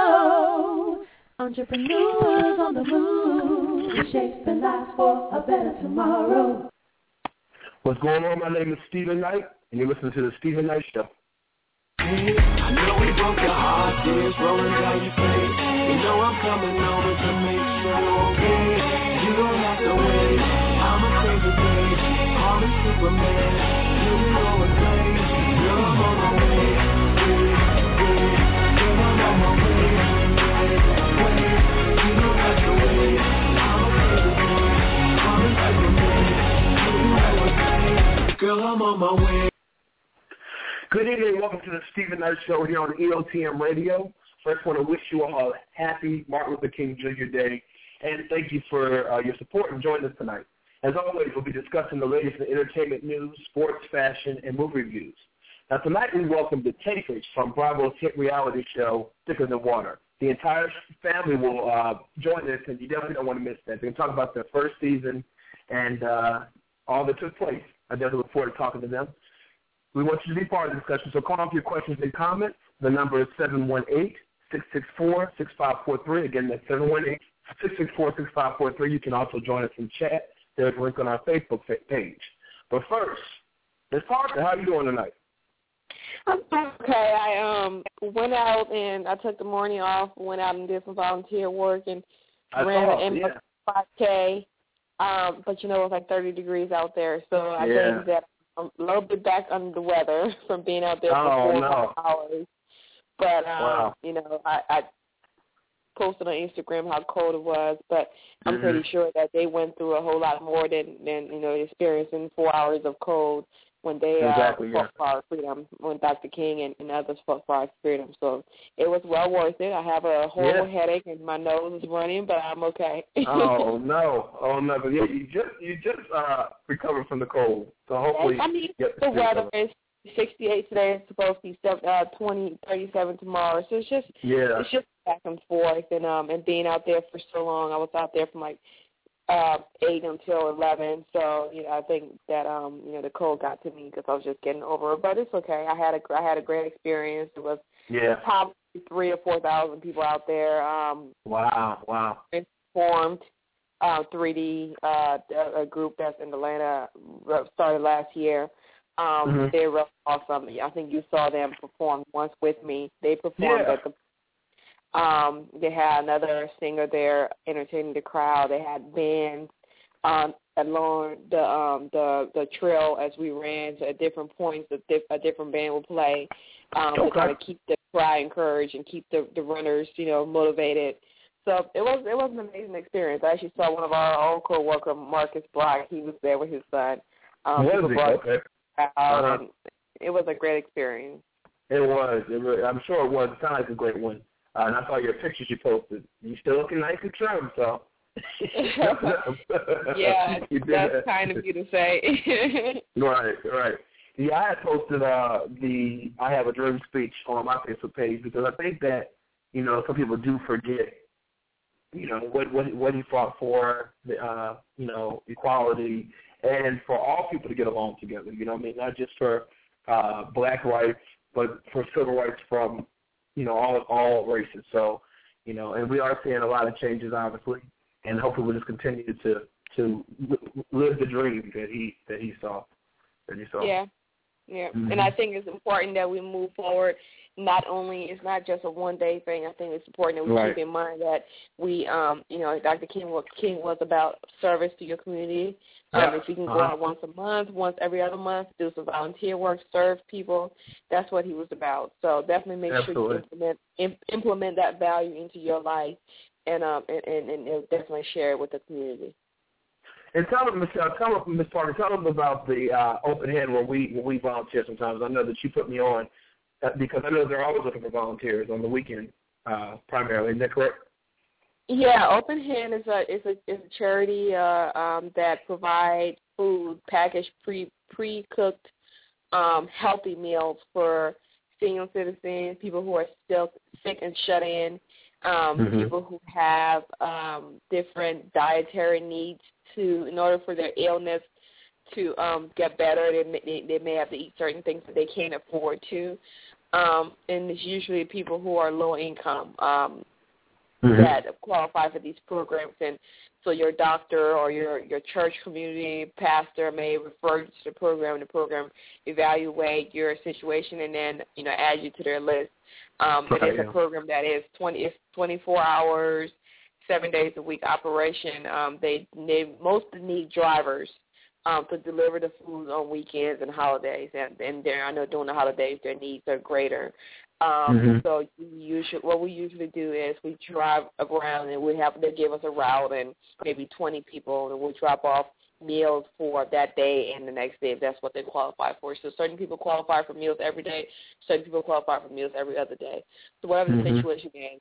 Radio. Entrepreneurs on the move. Shaping lives for a better tomorrow. What's going on? My name is Steven Knight, and you're listening to the Steven Knight Show. I know we broke your heart, tears rolling down your face. You know I'm coming over to make sure you're okay. You don't have to wait. I'm a crazy day. Call me Superman. You know it's late. Girl, I'm on my way. Wait, wait. Girl, I'm on my way. Girl, I'm on my way. Good evening. Welcome to the Steven Knight Show here on EOTM Radio. First, want to wish you all a happy Martin Luther King Jr. Day, and thank you for uh, your support and joining us tonight. As always, we'll be discussing the latest in entertainment news, sports, fashion, and movie reviews. Now, tonight we welcome the Tankards from Bravo's hit reality show, Thicker Than Water. The entire family will uh, join us, and you definitely don't want to miss that. They're going to talk about their first season and uh, all that took place. I definitely look forward to talking to them. We want you to be part of the discussion, so call up your questions and comments. The number is 718-664-6543. Again, that's 718-664-6543. You can also join us in chat. There's a link on our Facebook page. But first, Ms. Parker, how are you doing tonight? I'm okay. I um went out and I took the morning off, went out and did some volunteer work and I ran saw, an yeah. 5K. Um, but you know, it was like 30 degrees out there, so I Yeah. think that I'm a little bit back under the weather from being out there for Oh, four no. hours. But um, Wow. you know, I, I posted on Instagram how cold it was, but I'm Mhm. pretty sure that they went through a whole lot more than than you know experiencing four hours of cold when they Exactly, uh, fought for our freedom, when Dr. King and, and others fought for our freedom. So it was well worth it. I have a horrible Yeah. headache and my nose is running, but I'm okay. oh no, oh no! But yeah, you just you just uh recovered from the cold, so hopefully I mean, the weather is 68 today. It's supposed to be seven, uh, 20, 37 tomorrow. So it's just yeah, it's just back and forth, and um, and being out there for so long. I was out there from like uh eight until eleven. So you know, I think that um, you know, the cold got to me because I was just getting over it. But it's okay. I had a I had a great experience. It was yeah. probably three or four thousand people out there. Um, Wow, wow. formed uh, 3D, uh, a group that's in Atlanta, uh, started last year. Um, Mhm. They're awesome. I think you saw them perform once with me. They performed Yeah. at the. Um, they had another singer there entertaining the crowd. They had bands um, along the um, the the trail as we ran to at different points. A, diff- a different band would play um, to kind of keep the crowd encouraged and keep the the runners, you know, motivated. So it was it was an amazing experience. I actually saw one of our own co-worker, Marcus Block. He was there with his son. Um, was brought Okay. Uh-huh. and it was a great experience. It was. It really, I'm sure it was. It sounded like a great one. Uh, and I saw your pictures you posted. You still looking nice and trim, so. yeah, that's that. kind of you to say. Right, right. Yeah, I had posted uh, the I have a dream speech on my Facebook page because I think that you know some people do forget you know what what what he fought for, the, uh, you know equality, and for all people to get along together. You know, I mean, not just for uh, black rights, but for civil rights from you know all all races. So you know, and we are seeing a lot of changes, obviously, and hopefully we'll just continue to to live the dream that he that he saw. That he saw. Yeah, yeah. Mhm. And I think it's important that we move forward. Not only it's not just a one day thing. I think it's important that we Right. keep in mind that we, um, you know, Dr. King was King was about service to your community. Um, Yeah. If you can go Uh-huh. out once a month, once every other month, do some volunteer work, serve people. That's what he was about. So definitely make sure you implement im- implement that value into your life, and um, and, and, and definitely share it with the community. And tell them, Michelle, tell them, Miss Parker, tell them about the uh, open hand where we when we volunteer sometimes. I know that you put me on Uh, because I know they're always looking for volunteers on the weekend, uh, primarily. Is that correct? Yeah, Open Hand is a is a is a charity uh, um, that provides food, packaged pre pre cooked, um, healthy meals for senior citizens, people who are still sick and shut in, um, Mhm. people who have um, different dietary needs to in order for their illness to um, get better. They may, they, they may have to eat certain things that they can't afford to, um, and it's usually people who are low income. Um, Mm-hmm. that qualify for these programs and so your doctor or your your church community pastor may refer you to the program and the program evaluate your situation and then you know add you to their list um it Right, is yeah. a program that is twenty it's twenty four hours seven days a week operation um they they mostly need drivers um to deliver the food on weekends and holidays and and there I know during the holidays their needs are greater um, Mhm. So usually, what we usually do is we drive around and we have they give us a route and maybe 20 people and we drop off meals for that day and the next day if that's what they qualify for. So certain people qualify for meals every day, certain people qualify for meals every other day. So whatever the Mhm. situation is,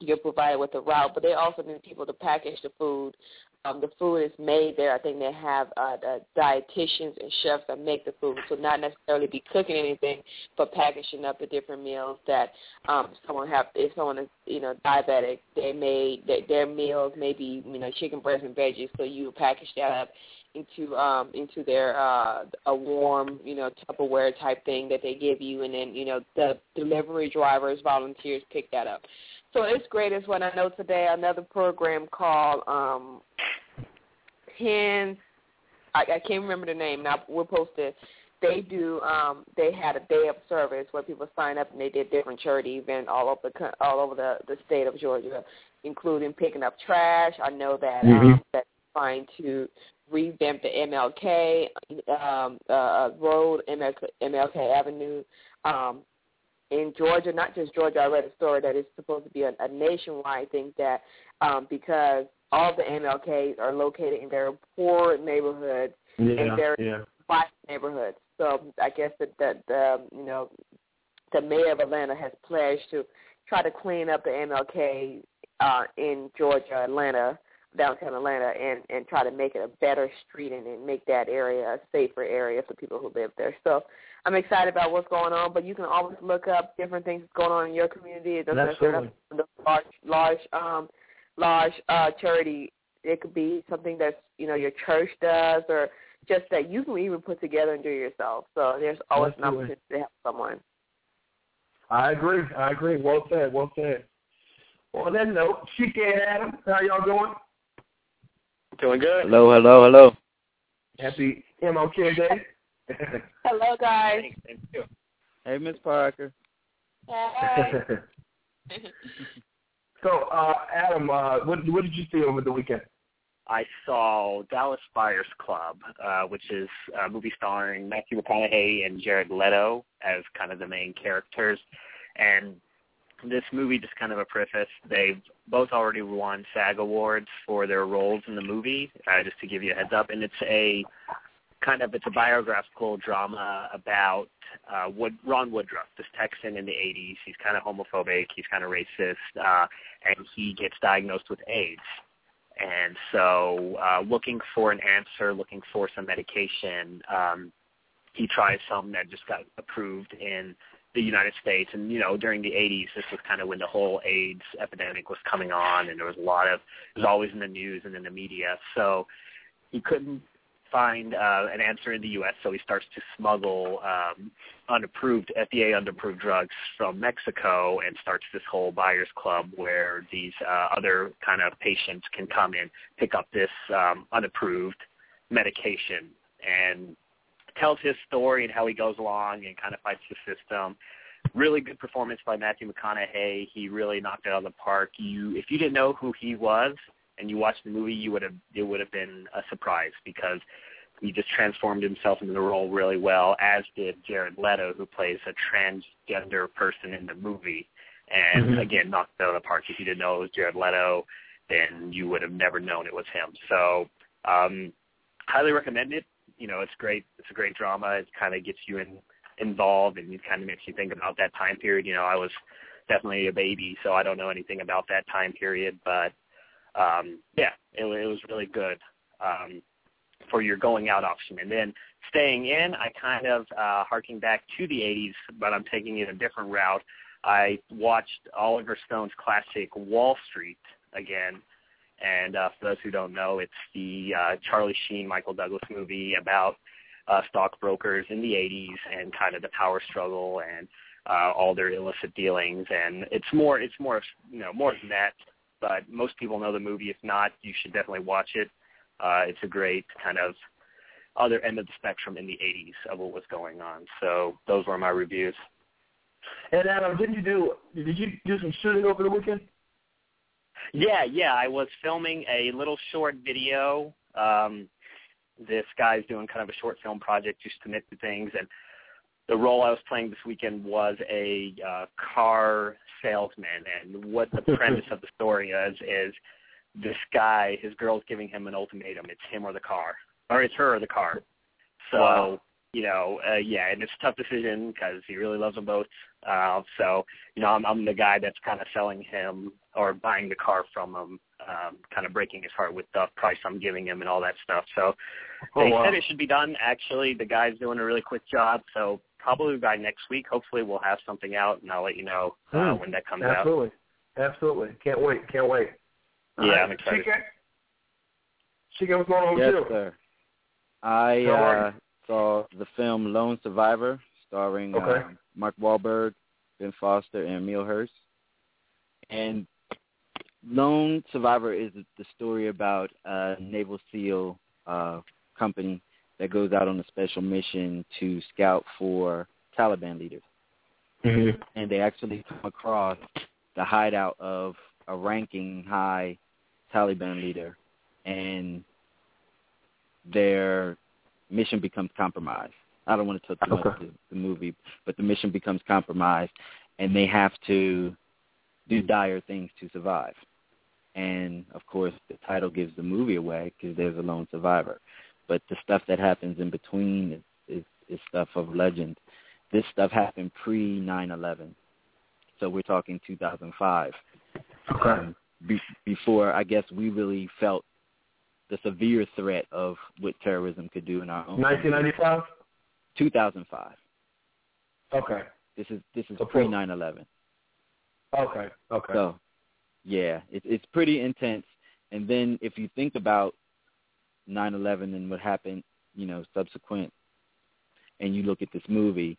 you're provided with a route, but they also need people to package the food. Um, the food is made there. I think they have uh, the dietitians and chefs that make the food, so not necessarily be cooking anything, but packaging up the different meals that um, someone have. If someone is you know diabetic, they may their, their meals may be you know chicken breast and veggies, so you package that up into um into their uh a warm you know Tupperware type thing that they give you, and then you know the delivery drivers volunteers pick that up. So it's great as what I know today another program called um Hands I, I can't remember the name now we'll post it. They do um they had a day of service where people sign up and they did different charity events all over the all over the, the state of Georgia, including picking up trash. I know that um Mhm. that's trying to revamp the MLK um uh road MLK, MLK Avenue um in Georgia, not just Georgia. I read a story that it's supposed to be a, a nationwide thing that um, because all the MLKs are located in very poor neighborhoods Yeah, and very yeah. black neighborhoods. So I guess that that the you know the mayor of Atlanta has pledged to try to clean up the MLK uh, in Georgia, Atlanta, downtown Atlanta, and and try to make it a better street and, and make that area a safer area for people who live there. So I'm excited about what's going on, but you can always look up different things going on in your community. It doesn't necessarily have to large, large, um, large uh, charity. It could be something that's you know your church does, or just that you can even put together and do yourself. So there's always an Absolutely. opportunity to help someone. I agree. I agree. Well said. Well said. Well, on that note, Chica and Adam, how y'all doing? Doing good. Hello, hello, hello. Happy MLK Day. Hello, guys. Thanks. Thank you. Hey, Miss Parker. Hey. so, uh, Adam, uh, what what did you see over the weekend? I saw Dallas Buyers Club, uh, which is a movie starring Matthew McConaughey and Jared Leto as kind of the main characters. And this movie, just kind of a preface, they've both already won SAG awards for their roles in the movie, uh, just to give you a heads up. And it's a kind of, it's a biographical drama about uh, Wood, Ron Woodroof, this Texan in the 80s. He's kind of homophobic. He's kind of racist. Uh, and he gets diagnosed with AIDS and so uh, looking for an answer, looking for some medication, um, he tries some that just got approved in the United States. And, you know, during the 80s, this was kind of when the whole AIDS epidemic was coming on, and there was a lot of, it was always in the news and in the media. So he couldn't find uh, an answer in the U.S., so he starts to smuggle um, unapproved, FDA unapproved drugs from Mexico and starts this whole buyers club where these uh, other kind of patients can come in, pick up this um, unapproved medication and tells his story and how he goes along and kind of fights the system. Really good performance by Matthew McConaughey. He really knocked it out of the park. You, if you didn't know who he was and you watched the movie, you would have it would have been a surprise because he just transformed himself into the role really well, as did Jared Leto, who plays a transgender person in the movie. And Mhm. again, knocked it out of the park. If you didn't know it was Jared Leto, then you would have never known it was him. So, um, highly recommend it. You know, it's great. It's a great drama. It kind of gets you in involved, and it kind of makes you think about that time period. You know, I was definitely a baby, so I don't know anything about that time period, but um, yeah, it, it was really good um, for your going out option. And then staying in, I kind of uh, harking back to the 80s, but I'm taking it a different route. I watched Oliver Stone's classic Wall Street again. And uh, for those who don't know, it's the uh, Charlie Sheen, Michael Douglas movie about uh, stockbrokers in the 80s and kind of the power struggle and uh, all their illicit dealings. And it's more, it's more, you know, more than that. But most people know the movie. If not, you should definitely watch it. Uh, it's a great kind of other end of the spectrum in the 80s of what was going on. So those were my reviews. And Adam, didn't you do? Did you do some shooting over the weekend? Yeah, yeah. I was filming a little short video. Um, this guy's doing kind of a short film project to submit to things, and the role I was playing this weekend was a uh, car salesman. And what the premise of the story is is this guy, his girl's giving him an ultimatum: it's him or the car, or it's her or the car. So. Wow you know, uh, yeah, and it's a tough decision because he really loves them both. Uh, so, you know, I'm, I'm the guy that's kind of selling him or buying the car from him, um, kind of breaking his heart with the price I'm giving him and all that stuff. So Oh, they wow. said it should be done. Actually, the guy's doing a really quick job. So probably by next week, hopefully we'll have something out, and I'll let you know uh, Hmm. when that comes out. Absolutely. Absolutely. Can't wait. Can't wait. Yeah, All I'm excited. Chika, Chika, what's going on Yes, with you? sir. I uh, saw the film Lone Survivor, starring Okay. uh, Mark Wahlberg, Ben Foster, and Emile Hirsch. And Lone Survivor is the story about a Naval SEAL uh, company that goes out on a special mission to scout for Taliban leaders. Mm-hmm. and they actually come across the hideout of a ranking high Taliban leader, and their mission becomes compromised. I don't want to tell too much Okay. the movie, but the mission becomes compromised, and they have to do dire things to survive. And of course, the title gives the movie away because there's a lone survivor. But the stuff that happens in between is, is, is stuff of legend. This stuff happened pre 9/11, so we're talking 2005. Okay. Um, be, before I guess we really felt the severe threat of what terrorism could do in our own. country. 1995. 2005. Okay. This is this is So pre pro- 9/11. Okay. Okay. So, yeah, it, it's pretty intense. And then if you think about 9/11 and what happened, you know, subsequent, and you look at this movie,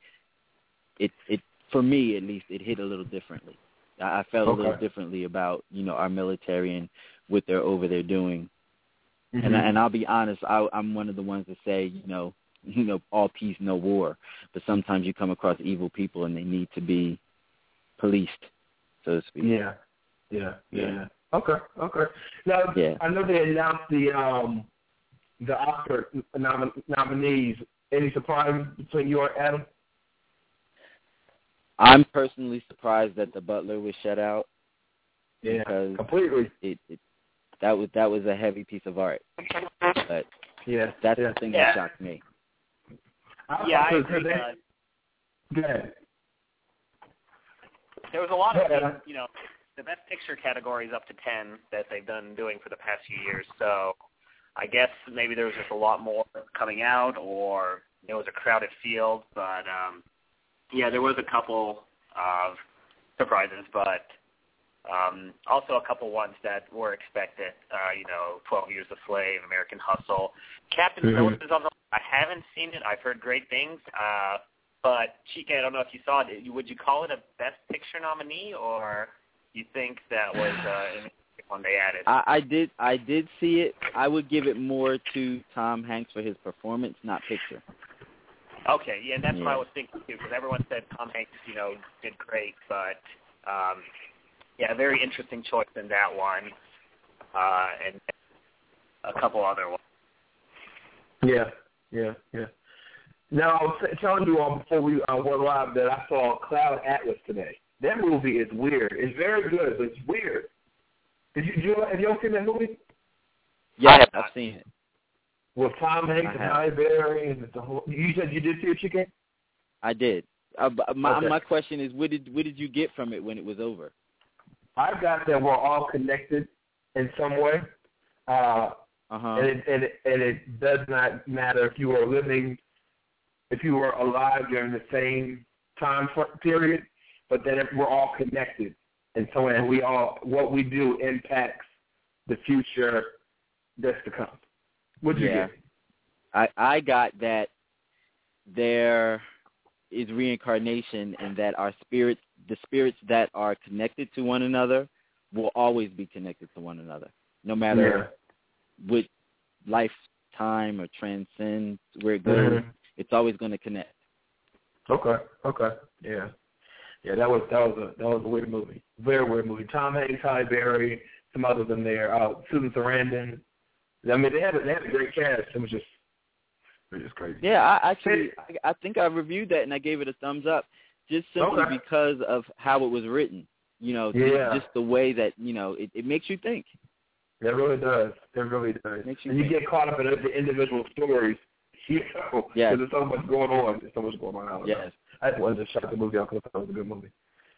it it for me at least it hit a little differently. I, I felt a little differently about you know our military and what they're over there doing. Mhm. And I, and I'll be honest, I, I'm one of the ones that say you know you know all peace no war, but sometimes you come across evil people and they need to be policed, so to speak. yeah. Yeah. Yeah. Yeah. yeah. Okay. Okay. Now, Yeah. I know they announced the um the Oscar nom- nominees. Any surprise between you and Adam? I'm personally surprised that the Butler was shut out Yeah. because Completely. it, it that was that was a heavy piece of art. But Yeah. that's yeah. the thing Yeah. that shocked me. Yeah, I So- so agree. they- Go ahead. there was a lot of Yeah. you know the best picture categories up to ten that they've done doing for the past few years. So I guess maybe there was just a lot more coming out, or it was a crowded field. But um, yeah, there was a couple of surprises, but um, also a couple ones that were expected. Uh, you know, Twelve Years a Slave, American Hustle, Captain Mhm. Phillips is on the. I haven't seen it. I've heard great things. Uh, but Chica, I don't know if you saw it. Would you call it a Best Picture nominee, or you think that was uh, an one they added? I, I did I did see it. I would give it more to Tom Hanks for his performance, not picture. Okay, yeah, that's what I was thinking too, because everyone said Tom Hanks, you know, did great, but um, yeah, very interesting choice in that one, uh, and a couple other ones. Yeah, yeah, yeah. Now I was t- telling you all before we uh, went live that I saw Cloud Atlas today. That movie is weird. It's very good, but it's weird. Did you, did you have you ever seen that movie Yeah, have I've seen it. with Tom Hanks and have. Halle Berry and the whole? You said you did see it, Chicken? I did. Uh, my Okay. my question is, what did what did you get from it when it was over? I got that we're all connected in some way. Uh, Uh huh. and it, and it and it does not matter if you were living, if you were alive during the same time period, but then if we're all connected some way, and we all what we do impacts the future that's to come. What'd you Yeah. get? I I got that there is reincarnation and that our spirits, the spirits that are connected to one another, will always be connected to one another, no matter what lifetime or transcend where it goes. Mhm. It's always going to connect. Okay. Okay. Yeah. Yeah, that was that was a that was a weird movie. Very weird movie. Tom Hanks, Halle Berry, some others in there. Uh, Susan Sarandon. I mean, they had a, they had a great cast. It was just it was just crazy. Yeah, I actually I, I think I reviewed that and I gave it a thumbs up, just simply Okay. because of how it was written. You know, just, Yeah. just the way that you know it, it makes you think. It really does. It really does. Makes you and you get caught up in the individual stories. You know, Yes. there's so much going on. There's so much going on. I don't know. Yes. I just wanted to shut the movie out because I thought it was a good movie.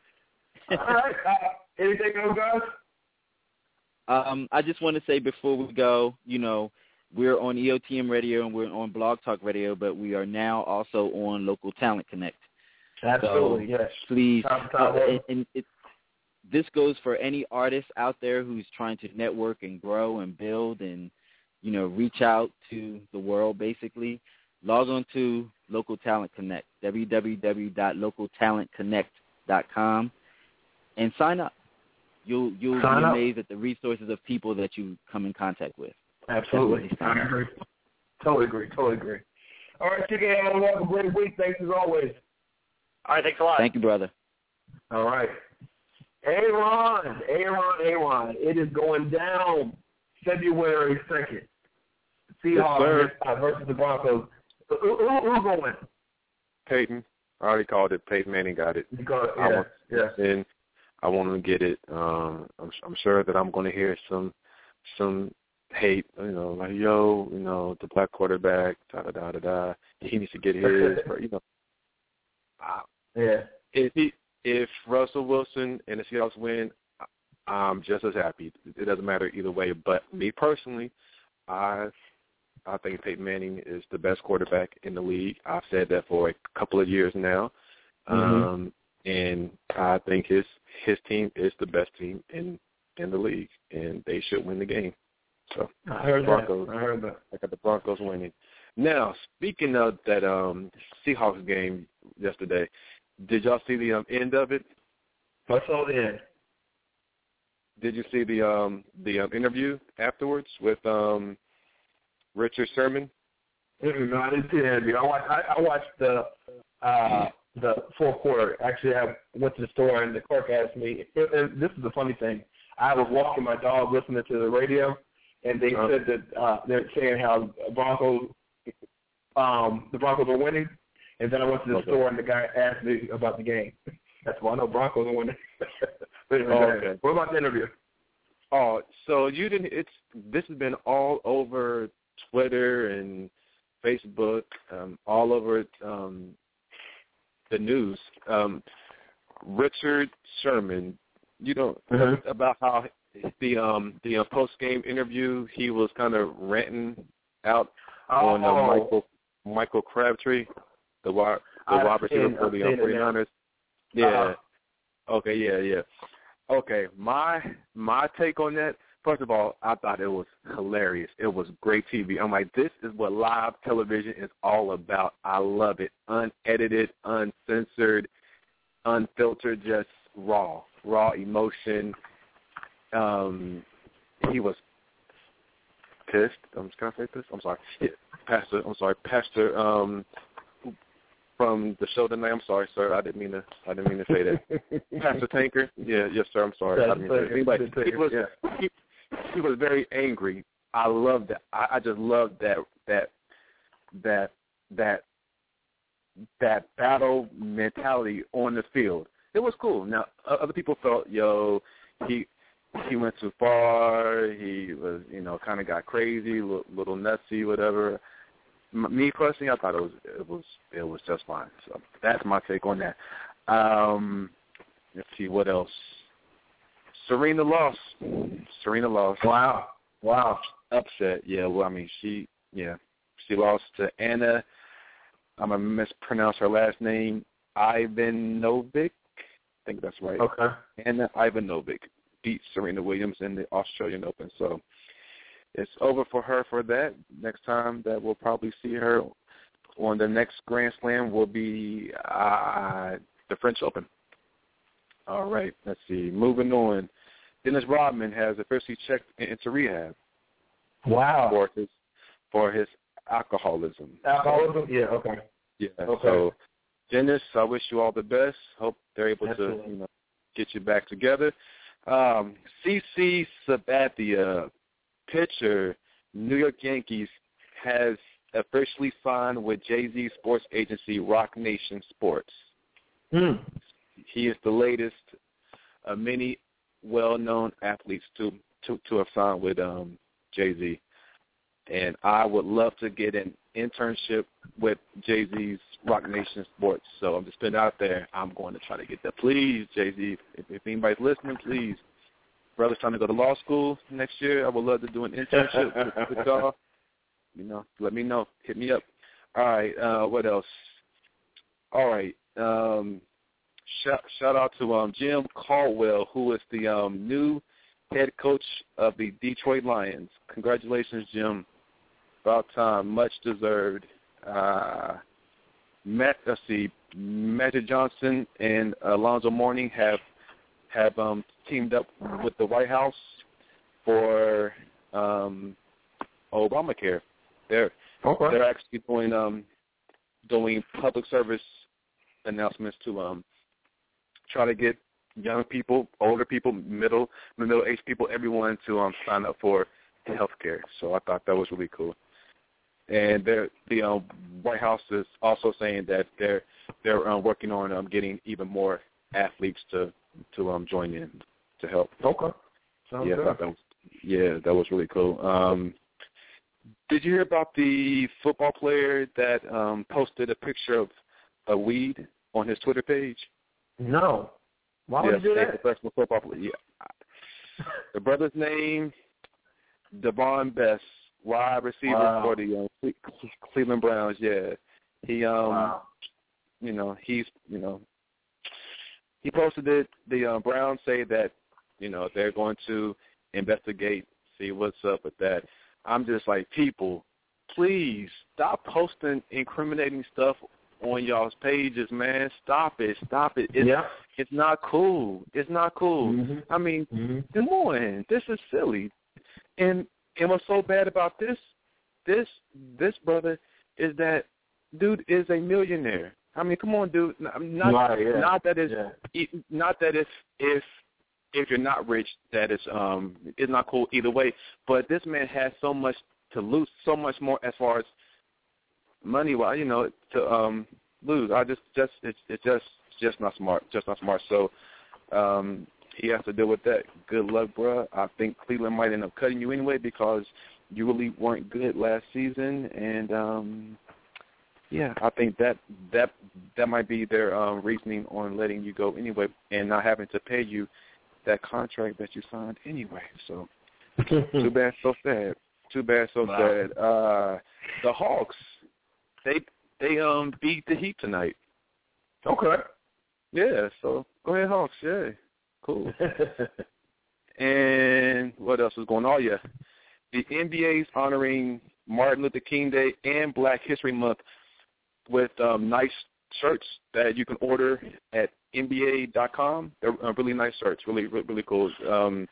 All right. Uh, anything else, guys? Um, I just want to say before we go, you know, we're on EOTM Radio and we're on Blog Talk Radio, but we are now also on Local Talent Connect. Absolutely. yes. Please, Time, uh, and, and it, this goes for any artist out there who's trying to network and grow and build and you know reach out to the world. Basically, log on to Local Talent Connect www.localtalentconnect.com and sign up. You'll you'll Sign be up. amazed at the resources of people that you come in contact with. Absolutely. I agree. Totally agree. Totally agree. All right, Chicken, have a great week. Thanks as always. All right, thanks a lot. Thank you, brother. All right. Aaron, Aaron, Aaron. It is going down February 2nd. Seahawks uh, versus the Broncos. Who, who, who's going to win? Peyton. I already called it. Peyton Manning got it. Because, I yeah, want, yeah. And I want him to get it. Um, I'm, I'm sure that I'm going to hear some some hate. You know, like yo, you know, the black quarterback, da da da da da. He needs to get his. or, you know, I, Yeah. if he if Russell Wilson and the Seahawks win, I'm just as happy. It doesn't matter either way. But me personally, I I think Peyton Manning is the best quarterback in the league. I've said that for a couple of years now. Mhm. Um and I think his his team is the best team in in the league and they should win the game. So I heard Broncos. that. I heard that. I got the Broncos winning. Now, speaking of that um Seahawks game yesterday, did y'all see the um, end of it? I saw the end. Did you see the um the um, interview afterwards with um Richard Sherman? No, I didn't see the interview. I watched. I, I watched the uh, the fourth quarter. Actually, I went to the store and the clerk asked me. And and this is the funny thing. I was walking my dog, listening to the radio, and they Uh-huh. said that uh, they're saying how Broncos, um, the Broncos are winning. And then I went to the Okay. store and the guy asked me about the game. That's why I know Broncos are winning. But anyway, Oh, okay. What about the interview? Oh, so you didn't? It's this has been all over Twitter and Facebook, um, all over um, the news. Um, Richard Sherman, you know Mhm. about how the um the uh, post game interview he was kind of ranting out on uh, Oh. Michael Michael Crabtree, the wide the wide receiver for the um, 49ers. Yeah. Uh-huh. Okay, yeah, yeah. Okay, my my take on that. First of all, I thought it was hilarious. It was great TV. I'm like, this is what live television is all about. I love it. Unedited, uncensored, unfiltered, just raw, raw emotion. Um, he was pissed. Um, can I say this? I'm sorry, yeah, Pastor. I'm sorry, Pastor. Um, from the show tonight. I'm sorry, sir. I didn't mean to. I didn't mean to say that. Pastor Tankard. Yeah, yes, sir. I'm sorry. I didn't mean to say that. Anyway, he was yeah. he, he was very angry. I love that. I, I just love that that that that that battle mentality on the field. It was cool. Now other people felt, yo, he he went too far. He was, you know, kind of got crazy, little, nutsy, whatever. me personally, I thought it was it was it was just fine. So that's my take on that. Um, let's see what else. Serena lost. Serena lost. Wow. Wow. Upset. Yeah. Well, I mean, she yeah she lost to Ana. I'm gonna mispronounce her last name. Ivanovic. I think that's right. Okay. Ana Ivanovic beat Serena Williams in the Australian Open. So it's over for her for that. Next time that we'll probably see her on the next Grand Slam will be uh, the French Open. All right, let's see. Moving on. Dennis Rodman has officially checked into rehab Wow. for his for his alcoholism. Alcoholism? Yeah, okay. Yeah. Okay. So, Dennis, I wish you all the best. Hope they're able Absolutely. to, you know, get you back together. Um, CC Sabathia, pitcher, New York Yankees, has officially signed with Jay-Z sports agency Roc Nation Sports. Hmm. He is the latest of many well-known athletes to to to have signed with um, Jay-Z, and I would love to get an internship with Jay-Z's Roc Nation Sports. So I'm just putting out there. I'm going to try to get that. Please, Jay-Z, if, if anybody's listening, please. Brother's trying to go to law school next year. I would love to do an internship with, with y'all. You know, let me know. Hit me up. All right. Uh, what else? All right. Um, shout, shout out to um, Jim Caldwell, who is the um, new head coach of the Detroit Lions. Congratulations, Jim. About time. Much deserved. Uh, Matt, let's see, Magic Johnson and Alonzo Mourning have have um, teamed up with the White House for um, Obamacare. They're Okay. they're actually doing um, doing public service announcements to um, try to get young people, older people, middle middle aged people, everyone to um, sign up for health care. So I thought that was really cool. And they're, the um, White House is also saying that they're they're um, working on um, getting even more athletes to to um, join in to help. Okay. Sounds yeah, good. that was yeah, that was really cool. Um, did you hear about the football player that um, posted a picture of a weed on his Twitter page? No. Why would yes, you do that? professional football player. Yeah. The brother's name, Davone Bess, wide receiver Wow. for the um, Cle- Cleveland Browns. Yeah, he um, wow. you know, he's you know, he posted it. The uh, Browns say that you know they're going to investigate, see what's up with that. I'm just like, people, please stop posting incriminating stuff on y'all's pages, man. Stop it, stop it. It's yeah. it's not cool. It's not cool. Mhm. I mean, Mhm. come on, this is silly. And and what's so bad about this, this this brother, is that dude is a millionaire. I mean, come on, dude. Not Right, yeah. not that it's Yeah. not that if if if you're not rich, that it's um it's not cool either way. But this man has so much to lose, so much more as far as money wise, you know, to um lose. I just just it's it's just just not smart, just not smart. So um he has to deal with that. Good luck, bruh. I think Cleveland might end up cutting you anyway because you really weren't good last season, and um yeah, I think that that that might be their um, reasoning on letting you go anyway, and not having to pay you that contract that you signed anyway. So too bad, so sad. Too bad, so Wow. sad. Uh, the Hawks, they they um beat the Heat tonight. Okay. Yeah, so go ahead, Hawks. Yeah, cool. And what else is going on? Oh, yeah, the NBA's honoring Martin Luther King Day and Black History Month with um, nice shirts that you can order at NBA.com. They're uh, really nice shirts, really, really, really cool. Um,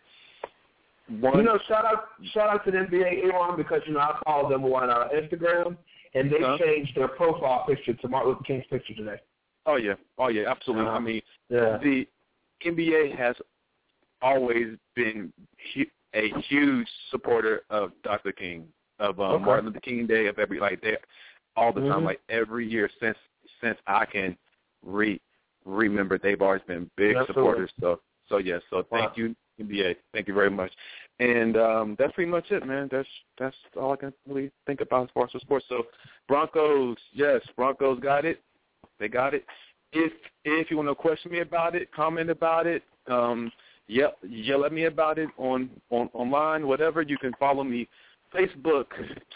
one, You know, shout out shout out to the NBA Aaron because you know I follow them on uh, Instagram and they Huh? changed their profile picture to Martin Luther King's picture today. oh yeah, oh yeah, absolutely. Uh-huh. I mean, Yeah. the NBA has always been hu- a huge supporter of Dr. King, of um, Okay. Martin Luther King Day, of every like they all the time, Mhm. like every year since since I can re remember. They've always been big Absolutely. supporters. So so yeah, so thank Wow. you NBA, thank you very much. And um, that's pretty much it, man. That's that's all I can really think about as far as sports. So Broncos, yes, Broncos got it. They got it. If if you want to question me about it, comment about it, um, yell yell at me about it on on online, whatever. You can follow me Facebook,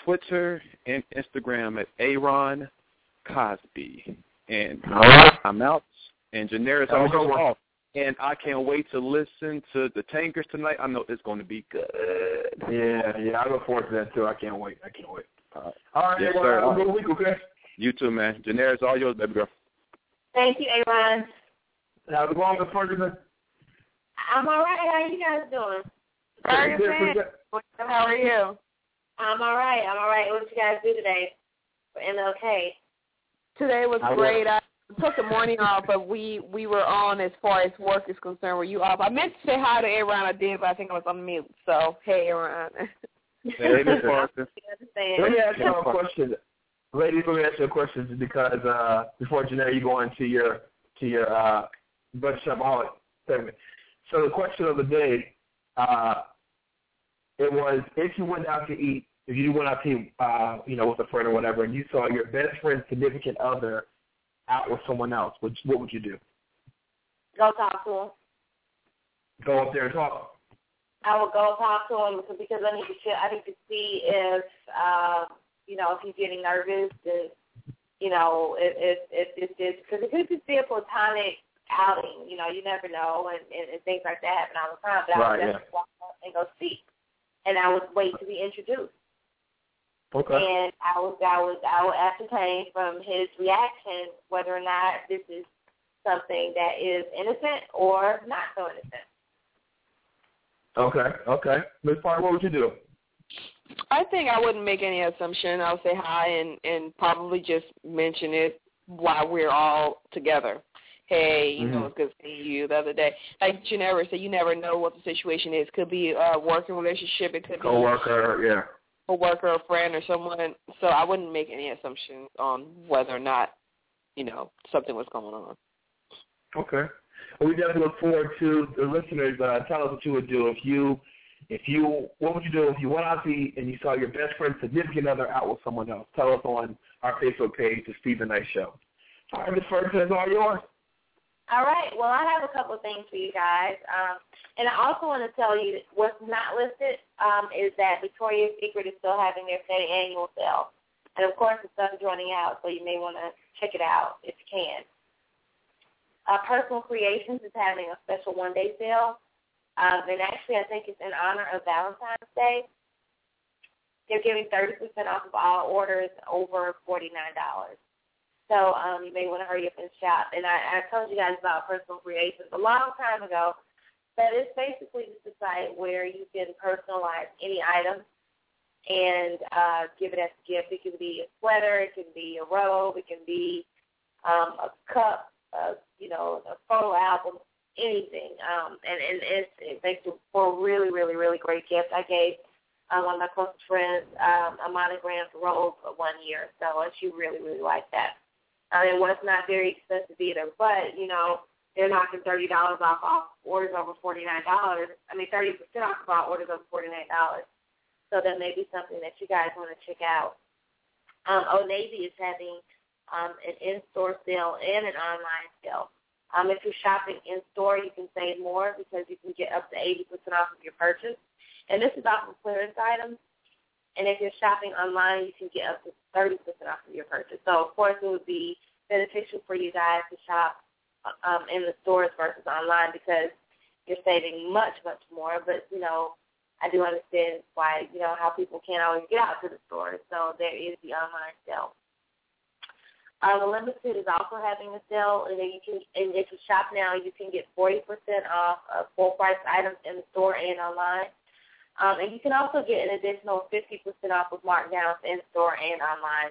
Twitter, and Instagram at Aaron Cosby. And I'm out. And Janaris Have a also good one. off. And I can't wait to listen to the Tankards tonight. I know it's going to be good. Yeah, yeah, I look forward to that too. I can't wait. I can't wait. All right, Yes, well, sir. have a good week, okay? You too, man. Janaris, all yours, baby girl. Thank you, Aaron. How's it going, Miss Ferguson? I'm all right. How you guys doing? Pretty good, pretty. How are you? I'm all right. I'm all right. What did you guys do today for MLK? Today was I great. I took the morning off, but we we were on as far as work is concerned. Were you off? I meant to say hi to Aaron. I did, but I think I was on mute. So hey, Aaron. Hey, Miss Parker. Let me ask you a question. Ladies, let me ask you a question because uh, before Janelle, you go into your to your uh, Bud Shopaholic segment. So the question of the day, uh, it was if you went out to eat, if you went out to eat, uh, you know, with a friend or whatever, and you saw your best friend's significant other out with someone else, what, what would you do? Go talk to him. Go up there and talk. I would go talk to him because, I need to I need to see if uh, you know if he's getting nervous and you know if if if this is because it could just be a platonic outing. You know, you never know, and, and, and things like that happen all the time. But I Right, would yeah. walk up and go speak, and I would wait to be introduced. Okay. and I was I was I would ascertain from his reaction whether or not this is something that is innocent or not so innocent. Okay. Okay. Miss Parker, what would you do? I think I wouldn't make any assumption. I'll say hi and and probably just mention it while we're all together. Hey, you know, Mhm. it's good seeing you the other day. Like Geneva said, you never know what the situation is. Could be a working relationship. It could be Coworker, yeah. A worker, a friend, or someone. So I wouldn't make any assumptions on whether or not, you know, something was going on. Okay. Well, we definitely look forward to the listeners. Uh, tell us what you would do if you, if you, what would you do if you went out to eat and you saw your best friend, significant other out with someone else? Tell us on our Facebook page, The Steven Knight Show. All right, Miss Ferguson, it's all yours. All right. Well, I have a couple of things for you guys, um, and I also want to tell you what's not listed um, is that Victoria's Secret is still having their steady annual sale, and of course the sun's running out, so you may want to check it out if you can. Uh, Personal Creations is having a special one-day sale, um, and actually I think it's in honor of Valentine's Day. They're giving 30% off of all orders over $49. So um, you may want to hurry up and shop. And I, I told you guys about Personal Creations a long time ago. That is basically just a site where you can personalize any item and uh, give it as a gift. It can be a sweater, it can be a robe, it can be um, a cup, uh, you know, a photo album, anything. Um, and and it's, it makes it for a really, really, really great gift. I gave uh, one of my closest friends um, a monogrammed robe one year, so she really, really liked that. I mean, well, it's not very expensive either, but you know, they're knocking thirty dollars off off orders over forty nine dollars. I mean, thirty percent off of orders over forty nine dollars. So that may be something that you guys want to check out. Um, Old Navy is having um, an in store sale and an online sale. Um, if you're shopping in store, you can save more because you can get up to eighty percent off of your purchase. And this is off of clearance items. And if you're shopping online, you can get up to 30% off of your purchase. So, of course, it would be beneficial for you guys to shop um, in the stores versus online because you're saving much, much more. But, you know, I do understand why, you know, how people can't always get out to the stores. So there is the online sale. Uh, the Limited is also having a sale, and then you can, and if you shop now, you can get 40% off of full price items in the store and online. Um, and you can also get an additional 50% off of markdowns in store and online.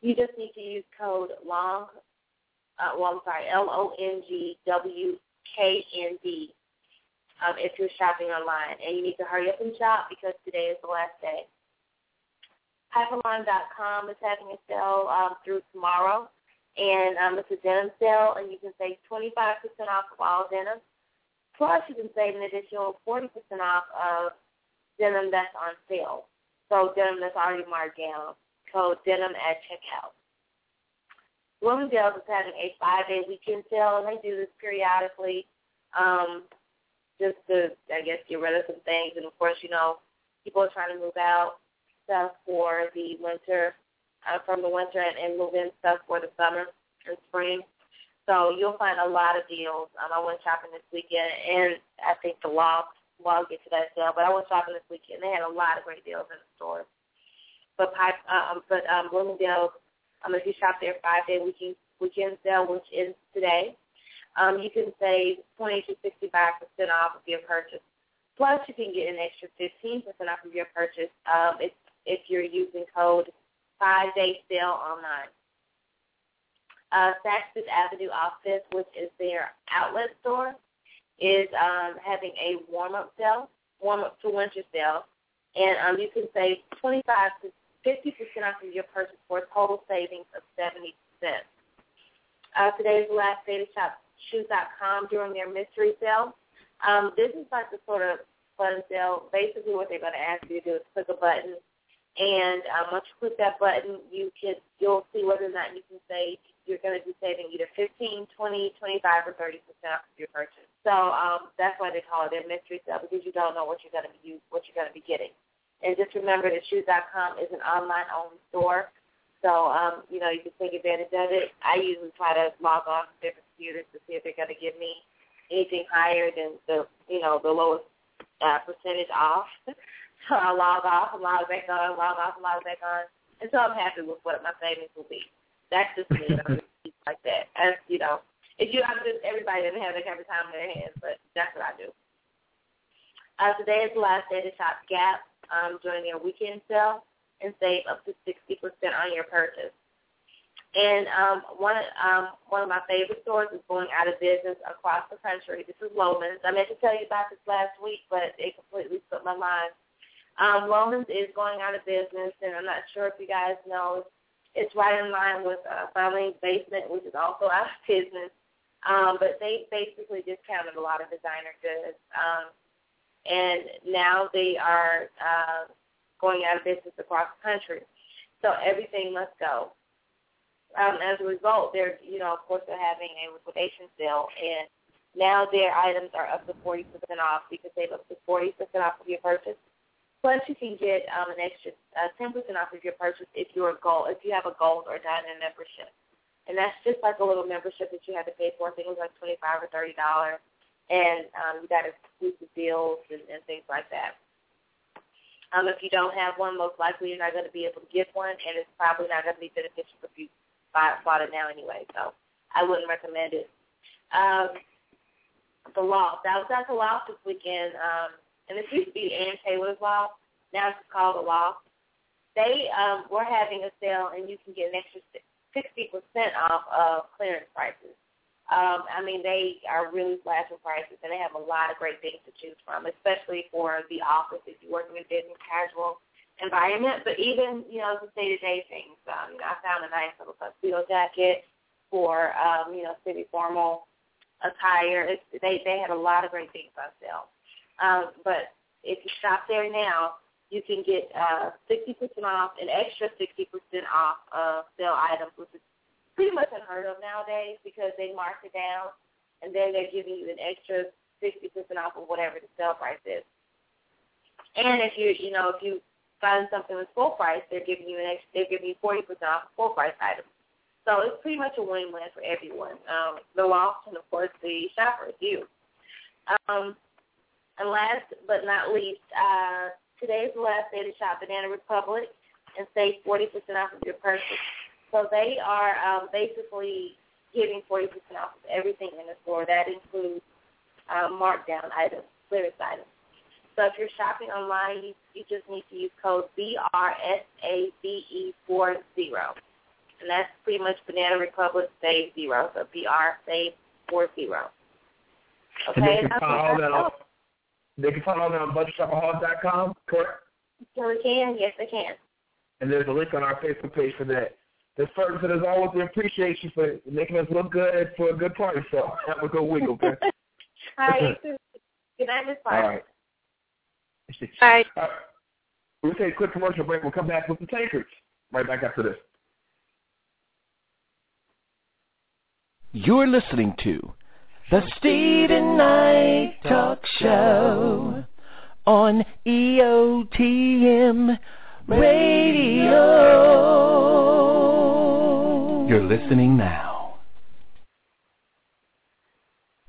You just need to use code LONG, uh, well, I'm sorry, L-O-N-G-W-K-N-D um, if you're shopping online. And you need to hurry up and shop because today is the last day. Hyperline.com is having a sale um, through tomorrow. And um, it's a denim sale, and you can save 25% off of all denim. Plus, you can save an additional 40% off of denim that's on sale. So denim that's already marked down. Code denim at checkout. Bloomingdale's is having a five-day weekend sale, and they do this periodically, um, just to, I guess, get rid of some things. And of course, you know, people are trying to move out stuff for the winter, uh, from the winter, and, and move in stuff for the summer and spring. So you'll find a lot of deals. Um, I went shopping this weekend, and I think the Loft. Well, I'll get to that sale, but I went shopping this weekend. They had a lot of great deals in the store. But pipe, um, but um, Bloomingdale's um, if you shop there five day weekend weekend sale, which is today, um, you can save twenty to sixty five percent off of your purchase. Plus, you can get an extra fifteen percent off of your purchase um, if if you're using code five day sale online. Uh, Saks Fifth Avenue Off 5th, which is their outlet store, is um, having a warm up sale, warm up to winter sale, and um, you can save twenty five to 50% off of your purchase for a total savings of 70%. Uh, today is the last day to shop shoes.com during their mystery sale. Um, this is like the sort of fun sale. Basically what they're going to ask you to do is click a button, and um, once you click that button, you can, you'll see whether or not you can save you're going to be saving either 15, 20, 25, or 30 percent off of your purchase. So um, that's why they call it a mystery sale because you don't know what you're going to be what you're going to be getting. And just remember that shoes.com is an online-only store. So, um, you know, you can take advantage of it. I usually try to log to different computers to see if they're going to give me anything higher than the, you know, the lowest uh, percentage off. so I log off, I log back on, log off, log back on. And so I'm happy with what my savings will be. That's just me. I'm just like that. And, you know, if you, I'm just, everybody doesn't have that kind of time in their hands, but that's what I do. Uh, today is the last day to shop Gap um, during their weekend sale and save up to 60% on your purchase. And um, one um, one of my favorite stores is going out of business across the country. This is Loehmann's. I meant to tell you about this last week, but it completely slipped my mind. Um, Loehmann's is going out of business, and I'm not sure if you guys know. It's right in line with uh, Filene's Basement, which is also out of business. Um, but they basically discounted a lot of designer goods. Um, and now they are uh, going out of business across the country. So everything must go. Um, as a result, they're, you know, of course, they're having a liquidation sale, and now their items are up to 40% off because they've up to 40% off of your purchase. Plus, you can get um, an extra uh, 10% off of your purchase if you're a gold, if you have a gold or diamond membership, and that's just like a little membership that you have to pay for. I think it was like 25 or 30 dollars and um, you got exclusive deals and, and things like that. Um, if you don't have one, most likely you're not going to be able to get one, and it's probably not going to be beneficial if you buy, bought it now anyway. So I wouldn't recommend it. Um, the Loft. I was at the Loft this weekend, um, and this used to be Ann Taylor's Loft. Now it's called the Loft. They um, were having a sale, and you can get an extra 60% off of clearance prices. Um, I mean, they are really slashing prices, and they have a lot of great things to choose from, especially for the office if you're working in a business casual environment. But even, you know, the day-to-day things. Um, I found a nice little tuxedo jacket for, um, you know, city formal attire. It's, they they had a lot of great things on sale. Um, but if you shop there now, you can get uh, 60% off, an extra 60% off of sale items, which is pretty much unheard of nowadays because they mark it down and then they're giving you an extra sixty percent off of whatever the sale price is. And if you you know if you find something that's full price, they're giving you an extra they're giving you forty percent off full price items. So it's pretty much a win-win for everyone. Um, the Loft and of course the shoppers, you. Um, and last but not least, uh, today is the last day to shop Banana Republic and save forty percent off of your purchase. So they are um, basically giving 40% off of everything in the store. That includes um, markdown items, clearance items. So if you're shopping online, you, you just need to use code BRSAVE40. And that's pretty much Banana Republic Save Zero. So BR Save 40. Okay? And they can find all that on, they can find all that on budgetshopaholic.com, correct? Sure we can. Yes, they can. And there's a link on our Facebook page for that. This Ferguson, as always, we appreciate you for making us look good for a good party. So have a good week, okay? All right. Good night, Miss All right. All right. Uh, we'll take a quick commercial break. We'll come back with the Tankards right back after this. You're listening to the Steven Knight Talk Show on EOTM Radio. You're listening now.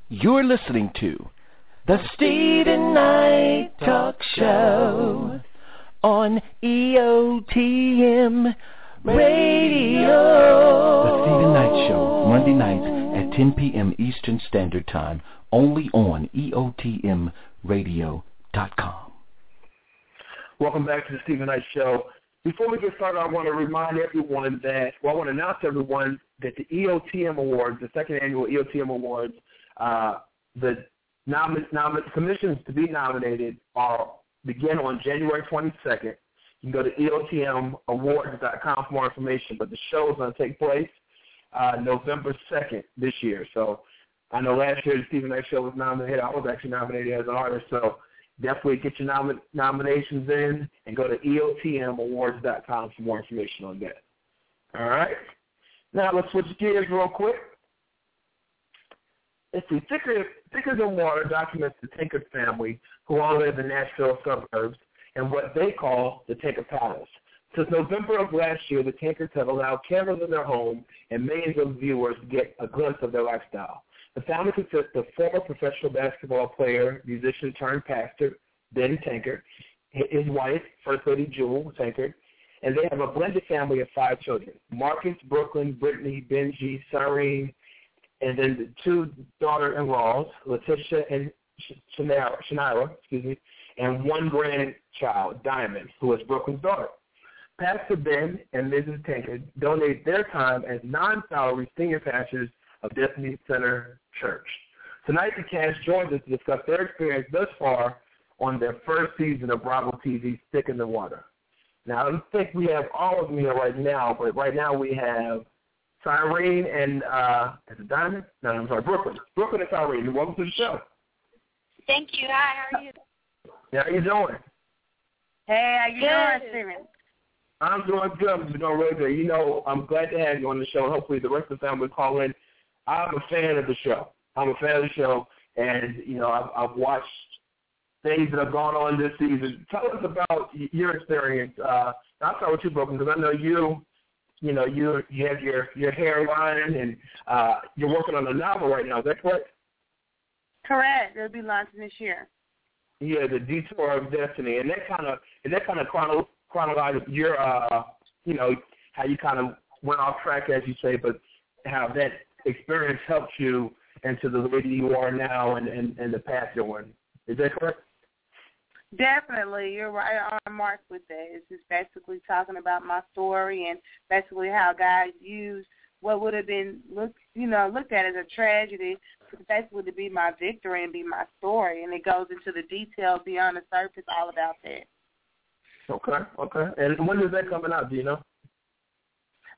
You're listening to the Steven Knight Talk Show on EOTM Radio. The Steven Knight Show, Monday nights 10 p.m. Eastern Standard Time, only on EOTMRadio.com. Welcome back to the Steven Knight Show. Before we get started, I want to remind everyone that, well, I want to announce to everyone that the EOTM Awards, the second annual EOTM Awards, uh, the nom- nom- to be nominated are begin on January 22nd. You can go to EOTMawards.com for more information, but the show is going to take place uh, November 2nd this year. So I know last year the Steven Knight Show was nominated. I was actually nominated as an artist. So definitely get your nom- nominations in and go to EOTMawards.com for more information on that. All right. Now let's switch gears real quick. Let's see. Thicker, Thicker Than Water documents the Tankard family who all live in the Nashville suburbs and what they call the Tankard Palace. Since November of last year, the Tankards have allowed cameras in their home and millions of viewers get a glimpse of their lifestyle. The family consists of former professional basketball player, musician turned pastor, Ben Tankard, his wife, First Lady Jewel Tankard, and they have a blended family of five children, Marcus, Brooklyn, Brittany, Benji, Cyrene, and then the two daughter-in-laws, Letitia and Shania, excuse me, and one grandchild, Diamond, who is Brooklyn's daughter. Pastor Ben and Mrs. Tankard donate their time as non-salary senior pastors of Destiny Center Church. Tonight, the cast joins us to discuss their experience thus far on their first season of Bravo TV's Thicker Than Water. Now, I don't think we have all of them here right now, but right now we have Cyrene and, uh, is it Diamond? No, I'm sorry, Brooklyn. Brooklyn and Cyrene, welcome to the show. Thank you. Hi, how are you? How are you doing? Hey, how you Good. doing, Steven? I'm doing good. I'm doing really good. You know, I'm glad to have you on the show. Hopefully, the rest of the family call in. I'm a fan of the show. I'm a fan of the show, and you know, I've, I've watched things that have gone on this season. Tell us about your experience. Uh, I'll start with you, Brooklyn, because I know you. You know, you you have your your hairline, and uh, you're working on a novel right now. Is that correct? Correct. It'll be launching this year. Yeah, the Detour of Destiny, and that kind of and that kind of chrono chronologize your uh you know how you kind of went off track as you say, but how that experience helped you into the lady you are now and and, and the path you're on. Is that correct? Definitely, you're right on mark with that. It's just basically talking about my story and basically how God used what would have been looked, you know, looked at as a tragedy, basically to be my victory and be my story. And it goes into the details beyond the surface, all about that. Okay, okay. And when is that coming out? Do you know?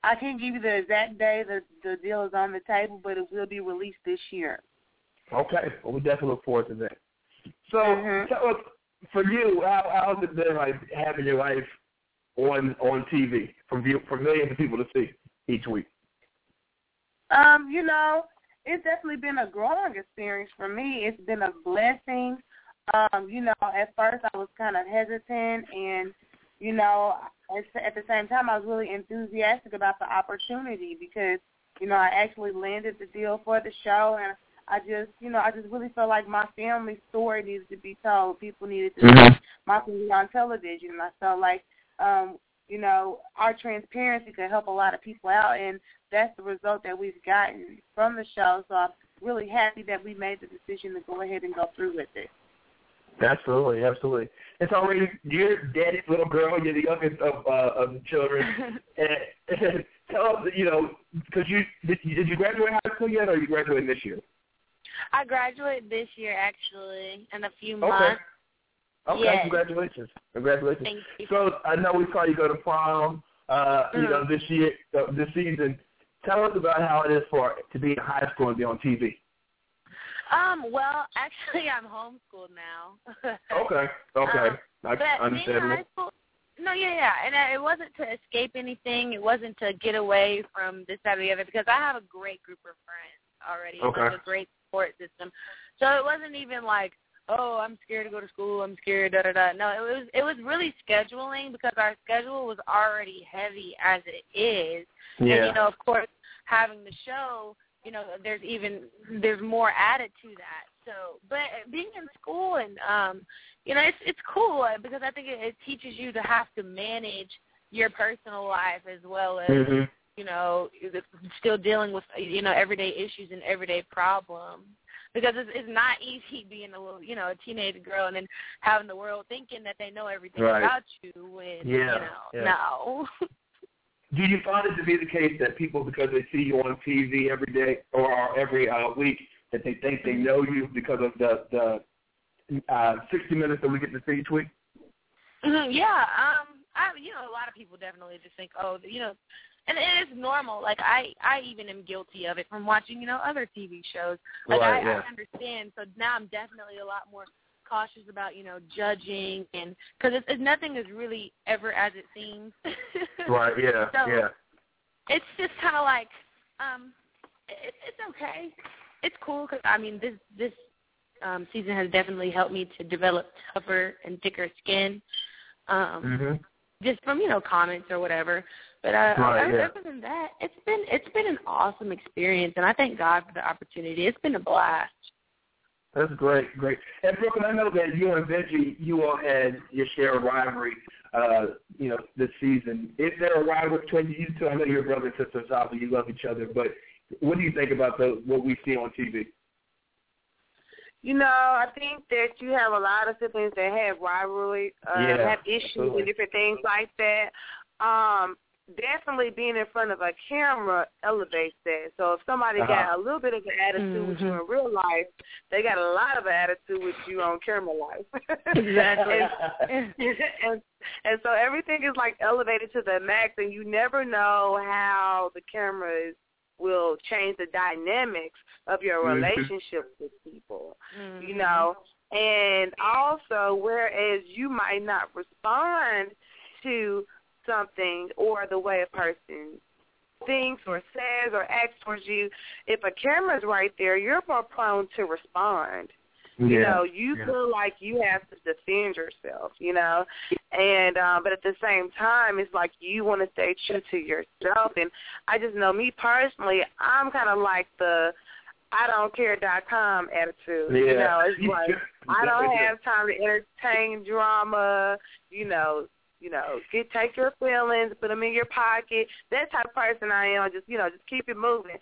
I can't give you the exact day the the deal is on the table, but it will be released this year. Okay, well, we definitely look forward to that. So, Mhm. us, for you, how how's it been like having your life on on TV for view, for millions of people to see each week? Um, you know, it's definitely been a growing experience for me. It's been a blessing. Um, you know, at first I was kind of hesitant, and you know, at the same time I was really enthusiastic about the opportunity because you know I actually landed the deal for the show, and I just, you know, I just really felt like my family story needed to be told. People needed to see my family on television, and I felt like, um, you know, our transparency could help a lot of people out, and that's the result that we've gotten from the show. So I'm really happy that we made the decision to go ahead and go through with it. Absolutely, absolutely. It's already you're daddy's little girl. You're the youngest of uh, of the children. and, and tell us, you know, because you did, you did you graduate high school yet, or are you graduating this year? I graduate this year, actually, in a few months. Okay, Yes. congratulations, congratulations. Thank you. So I know we saw you go to prom, uh, you know, Mhm. this year, uh, this season. Tell us about how it is for to be in high school and be on TV. Um, well, actually, I'm homeschooled now. Okay, okay. Um, I but understand. high school, no, yeah, yeah, and uh, it wasn't to escape anything. It wasn't to get away from this, that, or the other. Because I have a great group of friends already. Okay. Like a great support system. So it wasn't even like, oh, I'm scared to go to school. I'm scared. Da da da. No, it was it was really scheduling because our schedule was already heavy as it is. Yeah. And you know, of course, having the show, you know, there's even there's more added to that. So, but being in school and um, you know, it's it's cool uh, because I think it, it teaches you to have to manage your personal life as well as Mhm. you know still dealing with you know everyday issues and everyday problems because it's, it's not easy being a little you know a teenage girl and then having the world thinking that they know everything Right. about you when Yeah, you know yeah. no Do you find it to be the case that people, because they see you on TV every day or every uh, week, that they think they know you because of the the uh, 60 minutes that we get to see each week? Mhm, yeah, um, I you know a lot of people definitely just think, oh, you know, and it is normal. Like I, I even am guilty of it from watching, you know, other TV shows. Like Right, I, yeah. I understand. So now I'm definitely a lot more cautious about, you know, judging and because it's, it's nothing is really ever as it seems. Right. Yeah. So- yeah. it's just kind of like, um, it, it's okay. It's cool because I mean this this um, season has definitely helped me to develop tougher and thicker skin. Um, Mhm. just from you know comments or whatever. But uh, Right, other, yeah. other than that, it's been it's been an awesome experience, and I thank God for the opportunity. It's been a blast. That's great, great. And Brooklyn, I know that you and Benji, you all had your share of rivalry, uh, you know, this season. Is there a rivalry between you two? I know you're brother and sister, so obviously you love each other, but what do you think about the what we see on TV? You know, I think that you have a lot of siblings that have rivalry, uh, Yeah, have issues absolutely. and different things like that. Um, definitely being in front of a camera elevates that. So if somebody Uh-huh. got a little bit of an attitude with you in real life, they got a lot of attitude with you on camera life. Exactly. and, and and so everything is like elevated to the max, and you never know how the cameras will change the dynamics of your Mhm. relationship with people you know. And also, whereas you might not respond to something or the way a person thinks or says or acts towards you, if a camera's right there, you're more prone to respond. You know, you yeah. feel like you have to defend yourself, you know. And um but at the same time it's like you want to stay true to yourself and I just know me personally, I'm kind of like the I don't care dot com attitude. You know, it's like I don't have time to entertain drama, you know, you know, get take your feelings, put them in your pocket. That type of person I am. Just you know, just keep it moving.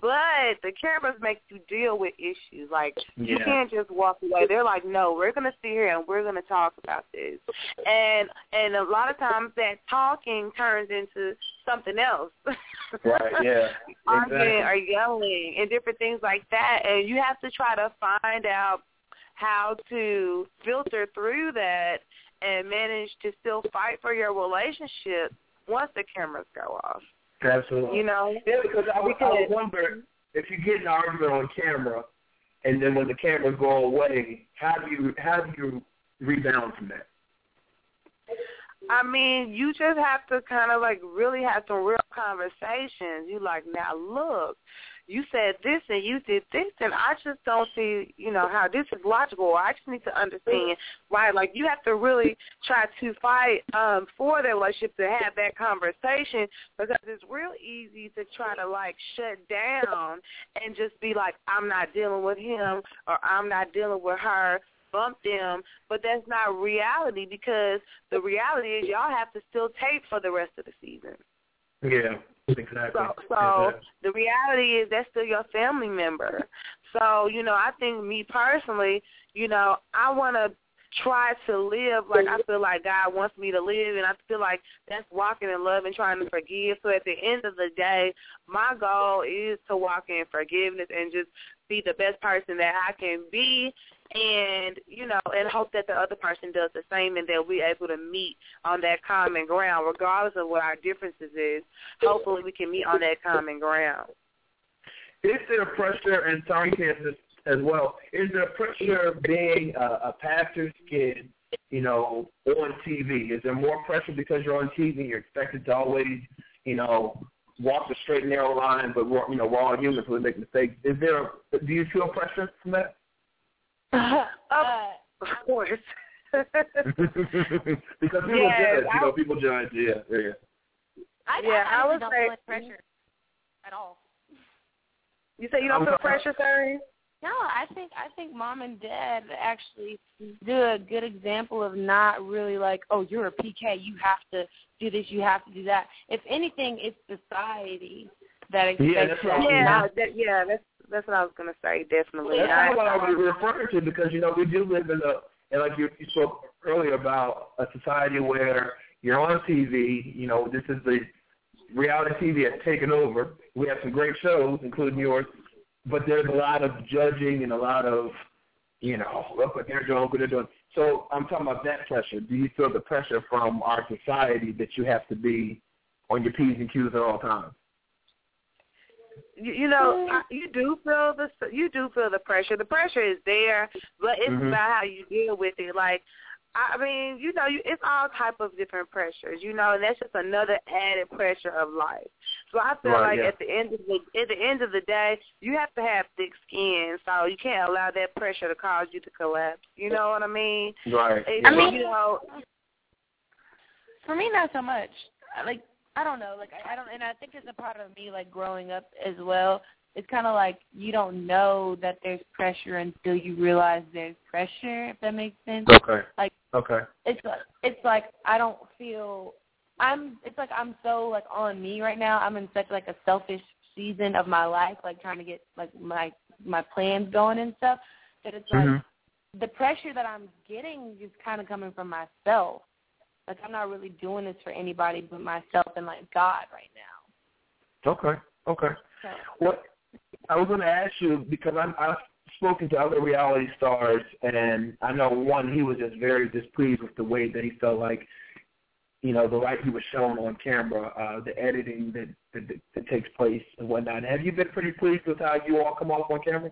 But the cameras make you deal with issues. Like you can't just walk away. They're like, no, we're gonna sit here and we're gonna talk about this. And and a lot of times that talking turns into something else. Right, yeah, Arguing exactly. or yelling and different things like that. And you have to try to find out how to filter through that and manage to still fight for your relationship once the cameras go off. Absolutely. You know? Yeah, because I, would- I wonder if you get an argument on camera, and then when the cameras go away, how do you how do you rebound from that? I mean, you just have to kind of like really have some real conversations. You like, now look, you said this and you did this, and I just don't see, you know, how this is logical. I just need to understand, why Like you have to really try to fight um for the relationship to have that conversation because it's real easy to try to like shut down and just be like, I'm not dealing with him or I'm not dealing with her bump them, but that's not reality because the reality is y'all have to still tape for the rest of the season. Yeah, exactly. So, so Exactly. the reality is that's still your family member. So, you know, I think me personally, you know, I want to try to live like I feel like God wants me to live, and I feel like that's walking in love and trying to forgive. So at the end of the day, my goal is to walk in forgiveness and just be the best person that I can be and you know and hope that the other person does the same and that we're able to meet on that common ground regardless of what our differences is hopefully we can meet on that common ground Is there pressure, and sorry, Kansas, as well, is there pressure of being a, a pastor's kid you know, on TV? Is there more pressure because you're on TV? You're expected to always, you know, walk the straight and narrow line, but we're, you know, we're all humans, so we make mistakes. Is there? A, do you feel pressure from that? Uh, of course. because people Yes, judge, you know, people judge. Yeah, yeah. I, Yeah, I, I honestly would don't say- feel like pressure at all. You say you don't I'm feel pressure, sorry? No, I think I think mom and dad actually do a good example of not really like, oh, you're a PK, you have to do this, you have to do that. If anything, it's society that expects Yeah, that's that. Yeah, that, yeah, that's that's what I was gonna say. Definitely. That's I- what I was referring to because you know we do live in a and like you, you spoke earlier about a society where you're on TV. You know, this is the reality TV has taken over. We have some great shows, including yours, but there's a lot of judging and a lot of you know look what they're doing, look what they're doing. So I'm talking about that pressure. Do you feel the pressure from our society that you have to be on your p's and q's at all times? you, you know, I, you do feel the you do feel the pressure. The pressure is there, but it's Mhm. about how you deal with it. Like, I I mean, you know, you, it's all type of different pressures, you know, and that's just another added pressure of life. So I feel Right, like yeah. at the end of the at the end of the day, you have to have thick skin, so you can't allow that pressure to cause you to collapse. You know what I mean? Right. It- I mean- you know, For me, not so much. Like I don't know. Like I, I don't, and I think it's a part of me like growing up as well. It's kind of like you don't know that there's pressure until you realize there's pressure. If that makes sense. Okay. Like Okay. it's like it's like I don't feel I'm it's like I'm so like on me right now. I'm in such like a selfish season of my life, like trying to get like my my plans going and stuff. That it's like Mhm. the pressure that I'm getting is kind of coming from myself. Like I'm not really doing this for anybody but myself and like God right now. Okay. Okay. So Well, I was going to ask you because I'm, I've spoken to other reality stars, and I know one he was just very displeased with the way that he felt like, you know, the light he was shown on camera, uh, the editing that, that that takes place and whatnot. Have you been pretty pleased with how you all come off on camera?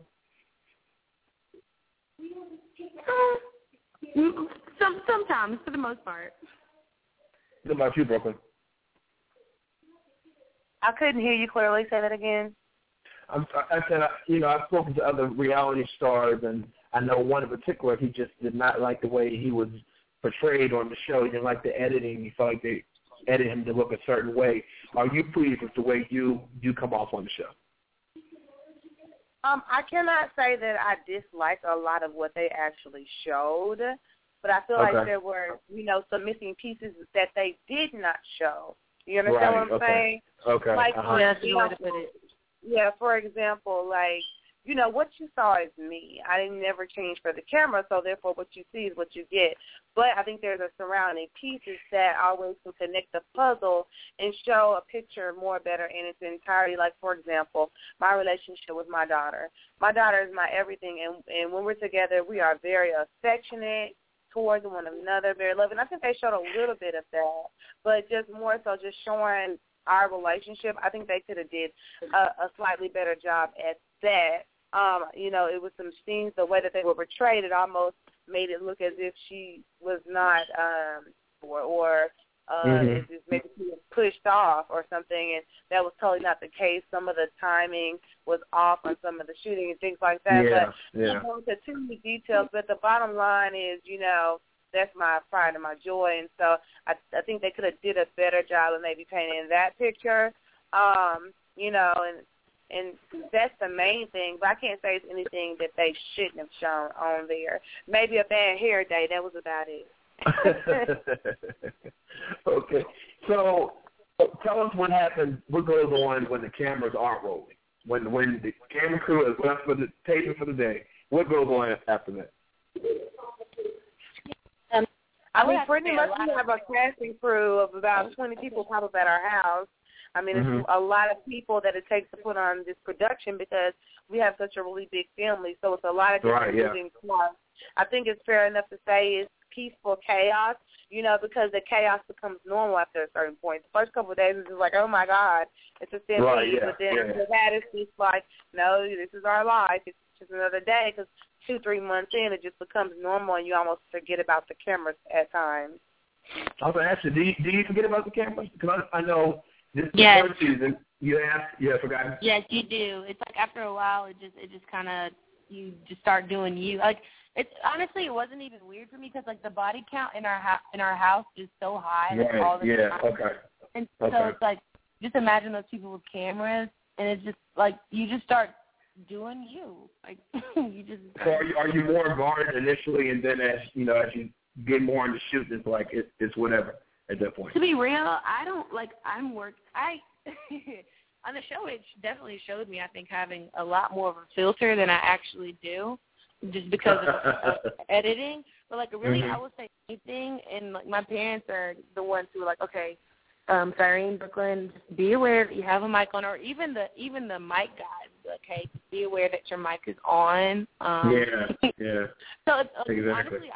Mm, some sometimes for the most part. What about you, Brooklyn? I couldn't hear you clearly. Say that again. I'm, I said, you know, I've spoken to other reality stars, and I know one in particular. He just did not like the way he was portrayed on the show. He didn't like the editing. He felt like they edited him to look a certain way. Are you pleased with the way you you come off on the show? Um, I cannot say that I dislike a lot of what they actually showed, but I feel Okay. like there were, you know, some missing pieces that they did not show. You understand Right, what I'm okay. saying? Okay. Like, uh-huh. Yeah, that's a good way to put it. Yeah, for example, like, you know, what you saw is me. I didn't never change for the camera, so therefore what you see is what you get. But I think there's a surrounding pieces that always can connect the puzzle and show a picture more better in its entirety. Like, for example, my relationship with my daughter. My daughter is my everything, and, and when we're together, we are very affectionate towards one another, very loving. I think they showed a little bit of that, but just more so just showing our relationship. I think they could have did a, a slightly better job at that. Um, you know, it was some scenes, the way that they were portrayed, it almost made it look as if she was not, um, or, or uh, Mhm. maybe she was pushed off or something, and that was totally not the case. Some of the timing was off on some of the shooting and things like that. Yeah, but yeah. I don't go into too many details, but the bottom line is, you know, that's my pride and my joy, and so I, I think they could have did a better job of maybe painting that picture, um, you know, and and that's the main thing. But I can't say it's anything that they shouldn't have shown on there. Maybe a bad hair day. That was about it. okay. So tell us what happens, what goes on when the cameras aren't rolling. When when the camera crew is left for the taping for the day, what goes on after that? Um, I would mean, have pretty much we have a casting crew of about 20 people pop up at our house. I mean, Mhm. it's a lot of people that it takes to put on this production because we have such a really big family. So it's a lot of different Right, yeah. moving parts. I think it's fair enough to say it's peaceful chaos, you know, because the chaos becomes normal after a certain point. The first couple of days is just like, oh my God, it's a stampede. Right, yeah, but then yeah. after that, it's just like, no, this is our life. It's just another day because two, three months in, it just becomes normal, and you almost forget about the cameras at times. I was gonna ask you, do you, do you forget about the cameras? Because I, I know this is Yes. the first season. You asked, yeah, I forgot. Yes, you do. It's like after a while, it just it just kind of you just start doing you. Like it's honestly, it wasn't even weird for me because like the body count in our house in our house is so high like, all Right. the Yeah. time. Okay. And so it's like just imagine those people with cameras, and it's just like you just start doing you. Like you just. So are you, are you more guarded initially, and then as you know, as you get more into shooting, it's like it, it's whatever at that point. To be real, I don't like. I'm work. I on the show, it definitely showed me. I think having a lot more of a filter than I actually do, just because of, of editing. But like, really, Mhm. I would say anything. And like, my parents are the ones who are like, okay, um, Cyrene Brooklyn, just be aware that you have a mic on, or even the even the mic guys, Okay, be aware that your mic is on. Um, yeah. Yeah. So it's, uh, Exactly. honestly,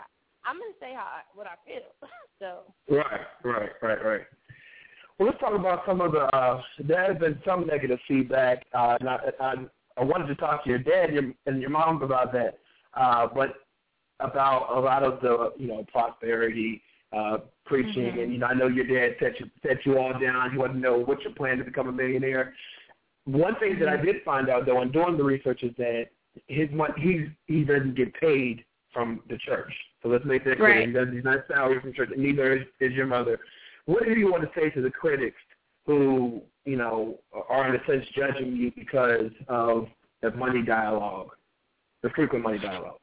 I'm gonna say how I, what I feel. So. Right, right, right, right. Well, let's talk about some of the. Uh, there has been some negative feedback, uh, and I, I, I wanted to talk to your dad and your, and your mom about that, uh, but about a lot of the you know prosperity uh, preaching, Mhm. and you know I know your dad set you set you all down. He wanted to know what's your plan to become a millionaire. One thing that I did find out though in doing the research is that his money he he doesn't get paid from the church. So let's make that clear. Right. He doesn't he's not salary from church, and neither is, your mother. What do you want to say to the critics who, you know, are in a sense judging you because of the money dialogue, the frequent money dialogue?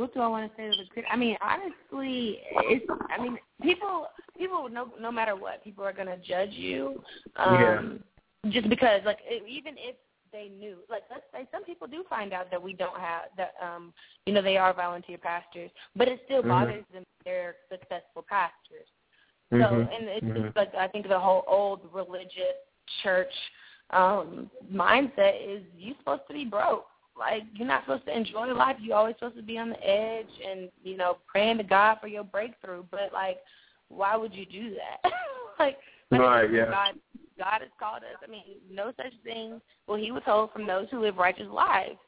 what do I want to say to the kid? I mean, honestly, it's. I mean, people, people, no, no matter what, people are gonna judge you. Um, Just because, like, even if they knew, like, let's say some people do find out that we don't have that. Um, you know, they are volunteer pastors, but it still Mhm. bothers them. They're successful pastors. So, Mhm. and it's Mhm. just like I think the whole old religious church um mindset is you're supposed to be broke. Like you're not supposed to enjoy life. You're always supposed to be on the edge and you know praying to God for your breakthrough. But like, why would you do that? like, Right, yeah. God, God has called us. I mean, no such thing. Well, He was told from those who live righteous lives.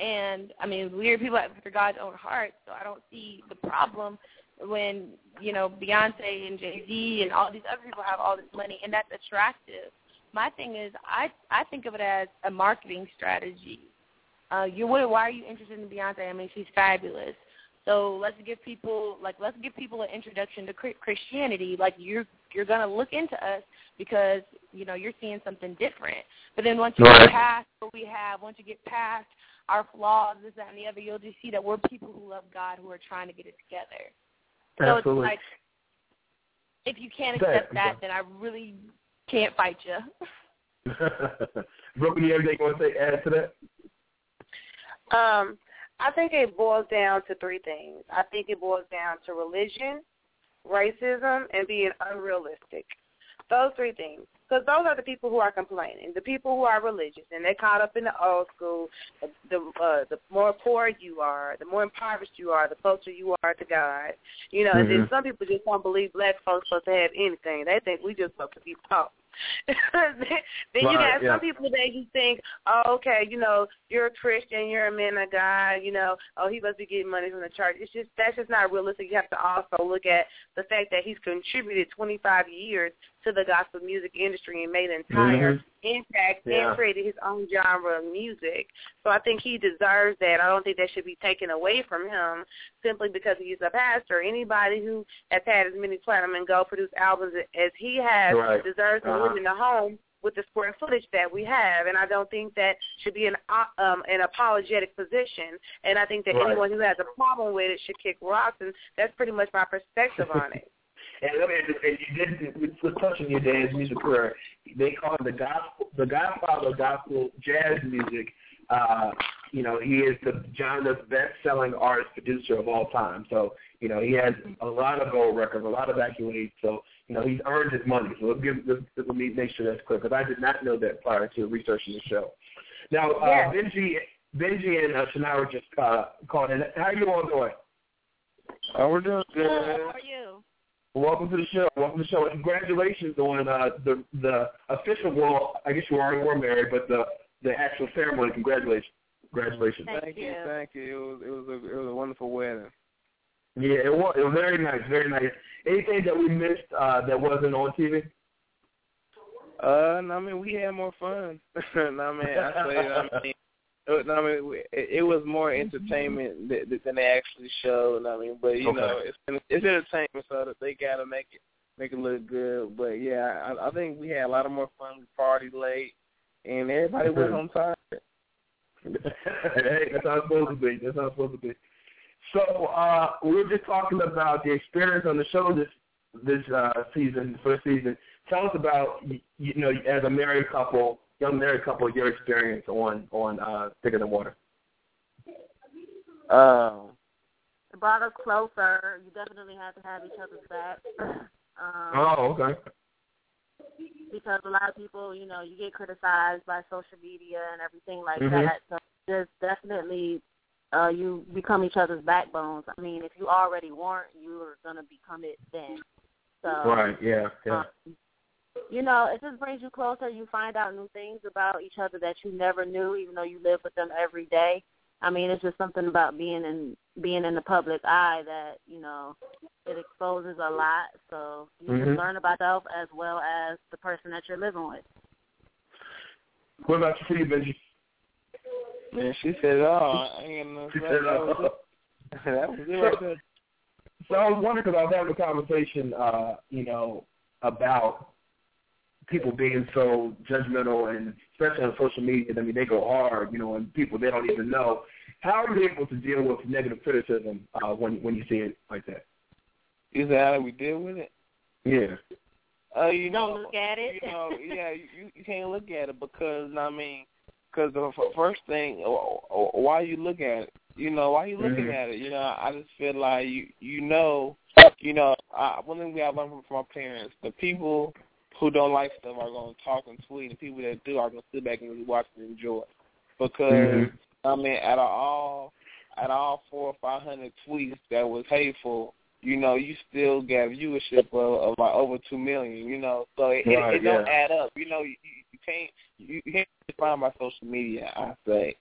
And I mean, we're people after God's own heart, so I don't see the problem when you know Beyonce and Jay Z and all these other people have all this money, and that's attractive. My thing is, I I think of it as a marketing strategy. Uh, you're why are you interested in Beyonce? I mean, she's fabulous. So let's give people like let's give people an introduction to Christianity. Like you're you're gonna look into us because you know you're seeing something different. But then once you Right. get past what we have, once you get past our flaws, this, that, and the other, you'll just see that we're people who love God who are trying to get it together. So Absolutely. it's like if you can't Go ahead, accept that, then I really can't fight you. Brooklyn, you have anything you want to say? Add to that? Um, I think it boils down to three things. I think it boils down to religion, racism, and being unrealistic. Those three things. Because those are the people who are complaining, the people who are religious, and they're caught up in the old school. The the, uh, the more poor you are, the more impoverished you are, the closer you are to God. You know, and then Mhm. some people just don't believe black folks supposed to have anything. They think we just supposed to be poor. then you Right, got yeah. some people that you think, oh, okay, you know, you're a Christian, you're a man of God, you know, oh, he must be getting money from the church. It's just that's just not realistic. You have to also look at the fact that he's contributed 25 years to the gospel music industry and made an entire Mhm. impact Yeah. and created his own genre of music. So I think he deserves that. I don't think that should be taken away from him simply because he's a pastor. Anybody who has had as many platinum and gold produced albums as he has Right. deserves to Uh-huh. live in the home with the square footage that we have, and I don't think that should be an uh, um, an apologetic position. And I think that Right. anyone who has a problem with it should kick rocks, and that's pretty much my perspective on it. And let me and you did let's touch on your dad's music career. They call him the gospel the godfather of gospel jazz music. Uh, you know, he is the Jonah's best selling artist producer of all time. So, you know, he has a lot of gold records, a lot of accolades. So, you know, he's earned his money. So let's give let's, let me make sure that's clear because I did not know that prior to researching the show. Now, uh, Yeah. Benji Benji and uh, Shania just uh, called in. How are you all doing? Oh, we're doing good. How are you? Welcome to the show. Welcome to the show. And congratulations on uh, the the official. Well, I guess you already were married, but the the actual ceremony. Congratulations, congratulations. Thank, you. Thank you. It was it was a it was a wonderful wedding. Yeah, it was. It was very nice, very nice. Anything that we missed uh, that wasn't on TV? Uh, no, I mean we had more fun. no, I mean I say, I mean, it, no, I mean it, was more entertainment than, than they actually showed. I mean, but you Okay. know, it's it's entertainment, so that they gotta make it make it look good. But yeah, I, I think we had a lot of more fun. We partied late, and everybody went home tired. hey, that's how it's supposed to be. That's how it's supposed to be. So uh, we were just talking about the experience on the show this this uh, season, first season. Tell us about you, you know as a married couple, young married couple, your experience on on uh, Thicker Than Water. Um, It brought us closer. You definitely have to have each other's back. Um, Oh, okay. because a lot of people, you know, you get criticized by social media and everything like Mhm. that. So just definitely uh you become each other's backbones. I mean, if you already weren't, you are gonna become it then. So Right. Yeah. Yeah. um, you know, it just brings you closer. You find out new things about each other that you never knew, even though you live with them every day. I mean, it's just something about being in being in the public eye that you know it exposes a lot. So you Mhm. just learn about yourself as well as the person that you're living with. What about you, for you, Benji? man, she said it all. I ain't got She said to say. That was uh, it. That was it right there. So I was wondering because I was having a conversation, uh, you know, about people being so judgmental and especially on social media. I mean, they go hard, you know, and people they don't even know. How are you able to deal with negative criticism uh, when when you see it like that? Is that? How we deal with it? Yeah. Uh, you know, Don't look at it. you know, yeah, you you can't look at it because I mean, because the f- first thing, why you look at it? You know, why you looking Mhm. at it? You know, I just feel like you you know, you know, I, one thing we have learned from, from our parents: the people who don't like stuff are going to talk and tweet, and people that do are going to sit back and really watch and enjoy. Because Mhm. I mean, out of all out of all four or five hundred tweets that was hateful, you know, you still got viewership of, of like over two million. You know, so it, Right, it, it don't add up. You know, you, you you can't you, you can't define by social media. I say,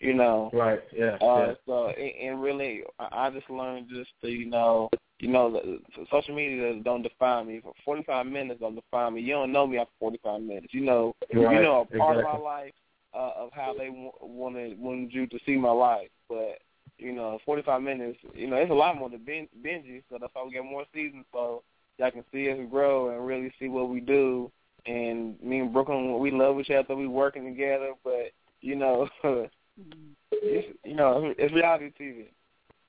you know. Right. Yeah. Uh, yeah. So and, and really, I just learned just to you know, you know, the, the social media don't define me. For forty five minutes don't define me. You don't know me after forty five minutes. You know, Right, you know a part of my life uh, of how they w- wanted wanted you to see my life, but you know, forty five minutes. You know, it's a lot more than ben- Benji. So that's why we get more seasons, so y'all can see us grow and really see what we do. And me and Brooklyn, we love each other. We working together, but you know, it's, you know, it's reality TV.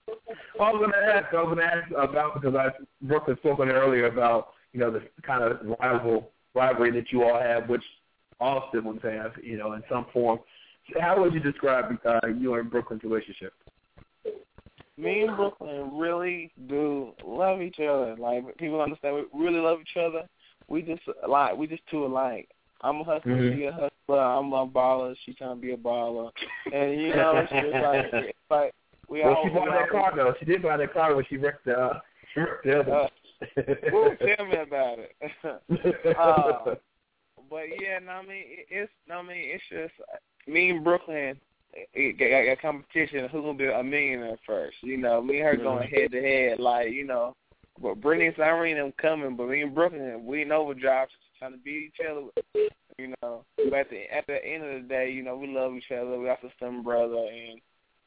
Well, I was going to ask. I was going to ask about because I Brooklyn spoke on it earlier about you know the kind of rival rivalry that you all have, which all siblings have, you know, in some form. How would you describe uh, you and Brooklyn's relationship? Me and Brooklyn really do love each other. Like people understand, we really love each other. We just like we just too alike. I'm a hustler, Mhm. she a hustler. I'm a baller, she trying to be a baller, and you know, it's just like it's like we well, she bought that car though. She did buy that car when she wrecked the. Uh, she wrecked the other. Uh, one. Woo, tell me about it. uh, but yeah, no, I mean it- it's, no, I mean it's just me and Brooklyn. It got got competition. Who gonna be a millionaire first? You know, me and her going Mhm. head to head. Like you know, but Brittany and Cyrene them coming, but me and Brooklyn we in overdrive trying to beat each other. You know, but at the at the end of the day, you know, we love each other. We got a son brother, and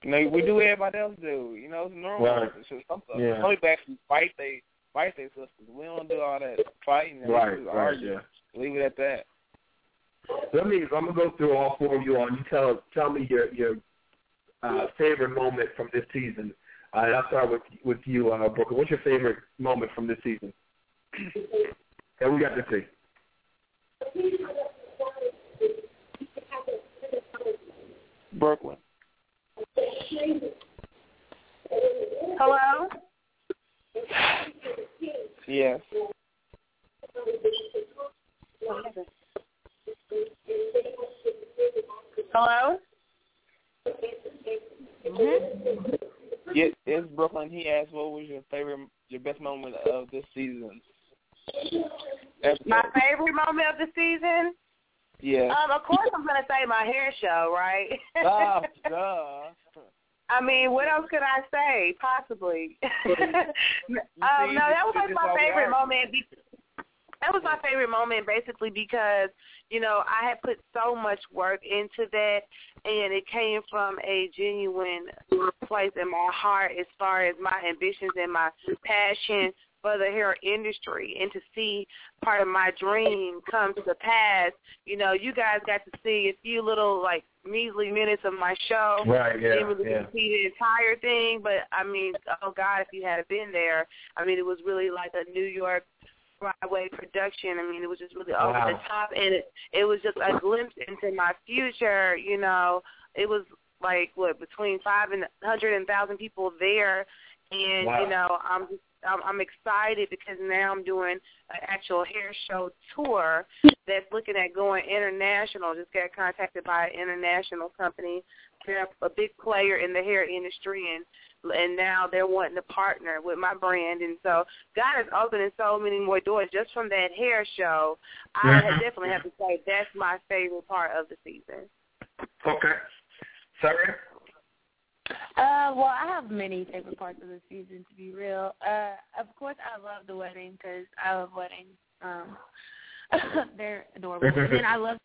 you know, we do what everybody else do. You know, it's normal. Right. It's just some Yeah. some people actually fight they fight their sisters. We don't do all that fighting. and Right, just right, argue. yeah. Leave it at that. Let me. I'm gonna go through all four of you all. You tell tell me your your uh, favorite moment from this season. Uh, I'll start with with you, uh, Brooklyn. What's your favorite moment from this season? And we got to see. Brooklyn. Hello? Yes. Hello? Hmm. Yeah, it's Brooklyn. He asked, "What was your favorite, your best moment of this season?" That's My favorite moment of the season? Yeah. Um, of course I'm gonna say my hair show, right? Ah, duh. I mean, what else could I say? Possibly. um, no, that was like my favorite moment. Be- that was my favorite moment, basically because you know I had put so much work into that, and it came from a genuine place in my heart as far as my ambitions and my passion for the hair industry and to see part of my dream come to pass. You know, you guys got to see a few little like measly minutes of my show. Right, yeah, Didn't really yeah. see the entire thing, but I mean, oh God, if you had been there, I mean, it was really like a New York Broadway production. I mean, it was just really over Wow. the top, and it it was just a glimpse into my future. You know, it was like what between five and hundred and thousand people there, and Wow. you know, I'm just I'm, I'm excited because now I'm doing an actual hair show tour that's looking at going international. Just got contacted by an international company. They're a big player in the hair industry, and and now they're wanting to partner with my brand. And so God is opening so many more doors just from that hair show. I Mhm. definitely have to say that's my favorite part of the season. Okay. Sorry. Uh, well, I have many favorite parts of the season. To be real, uh, of course, I love the wedding because I love weddings. Um, they're adorable. and then I love,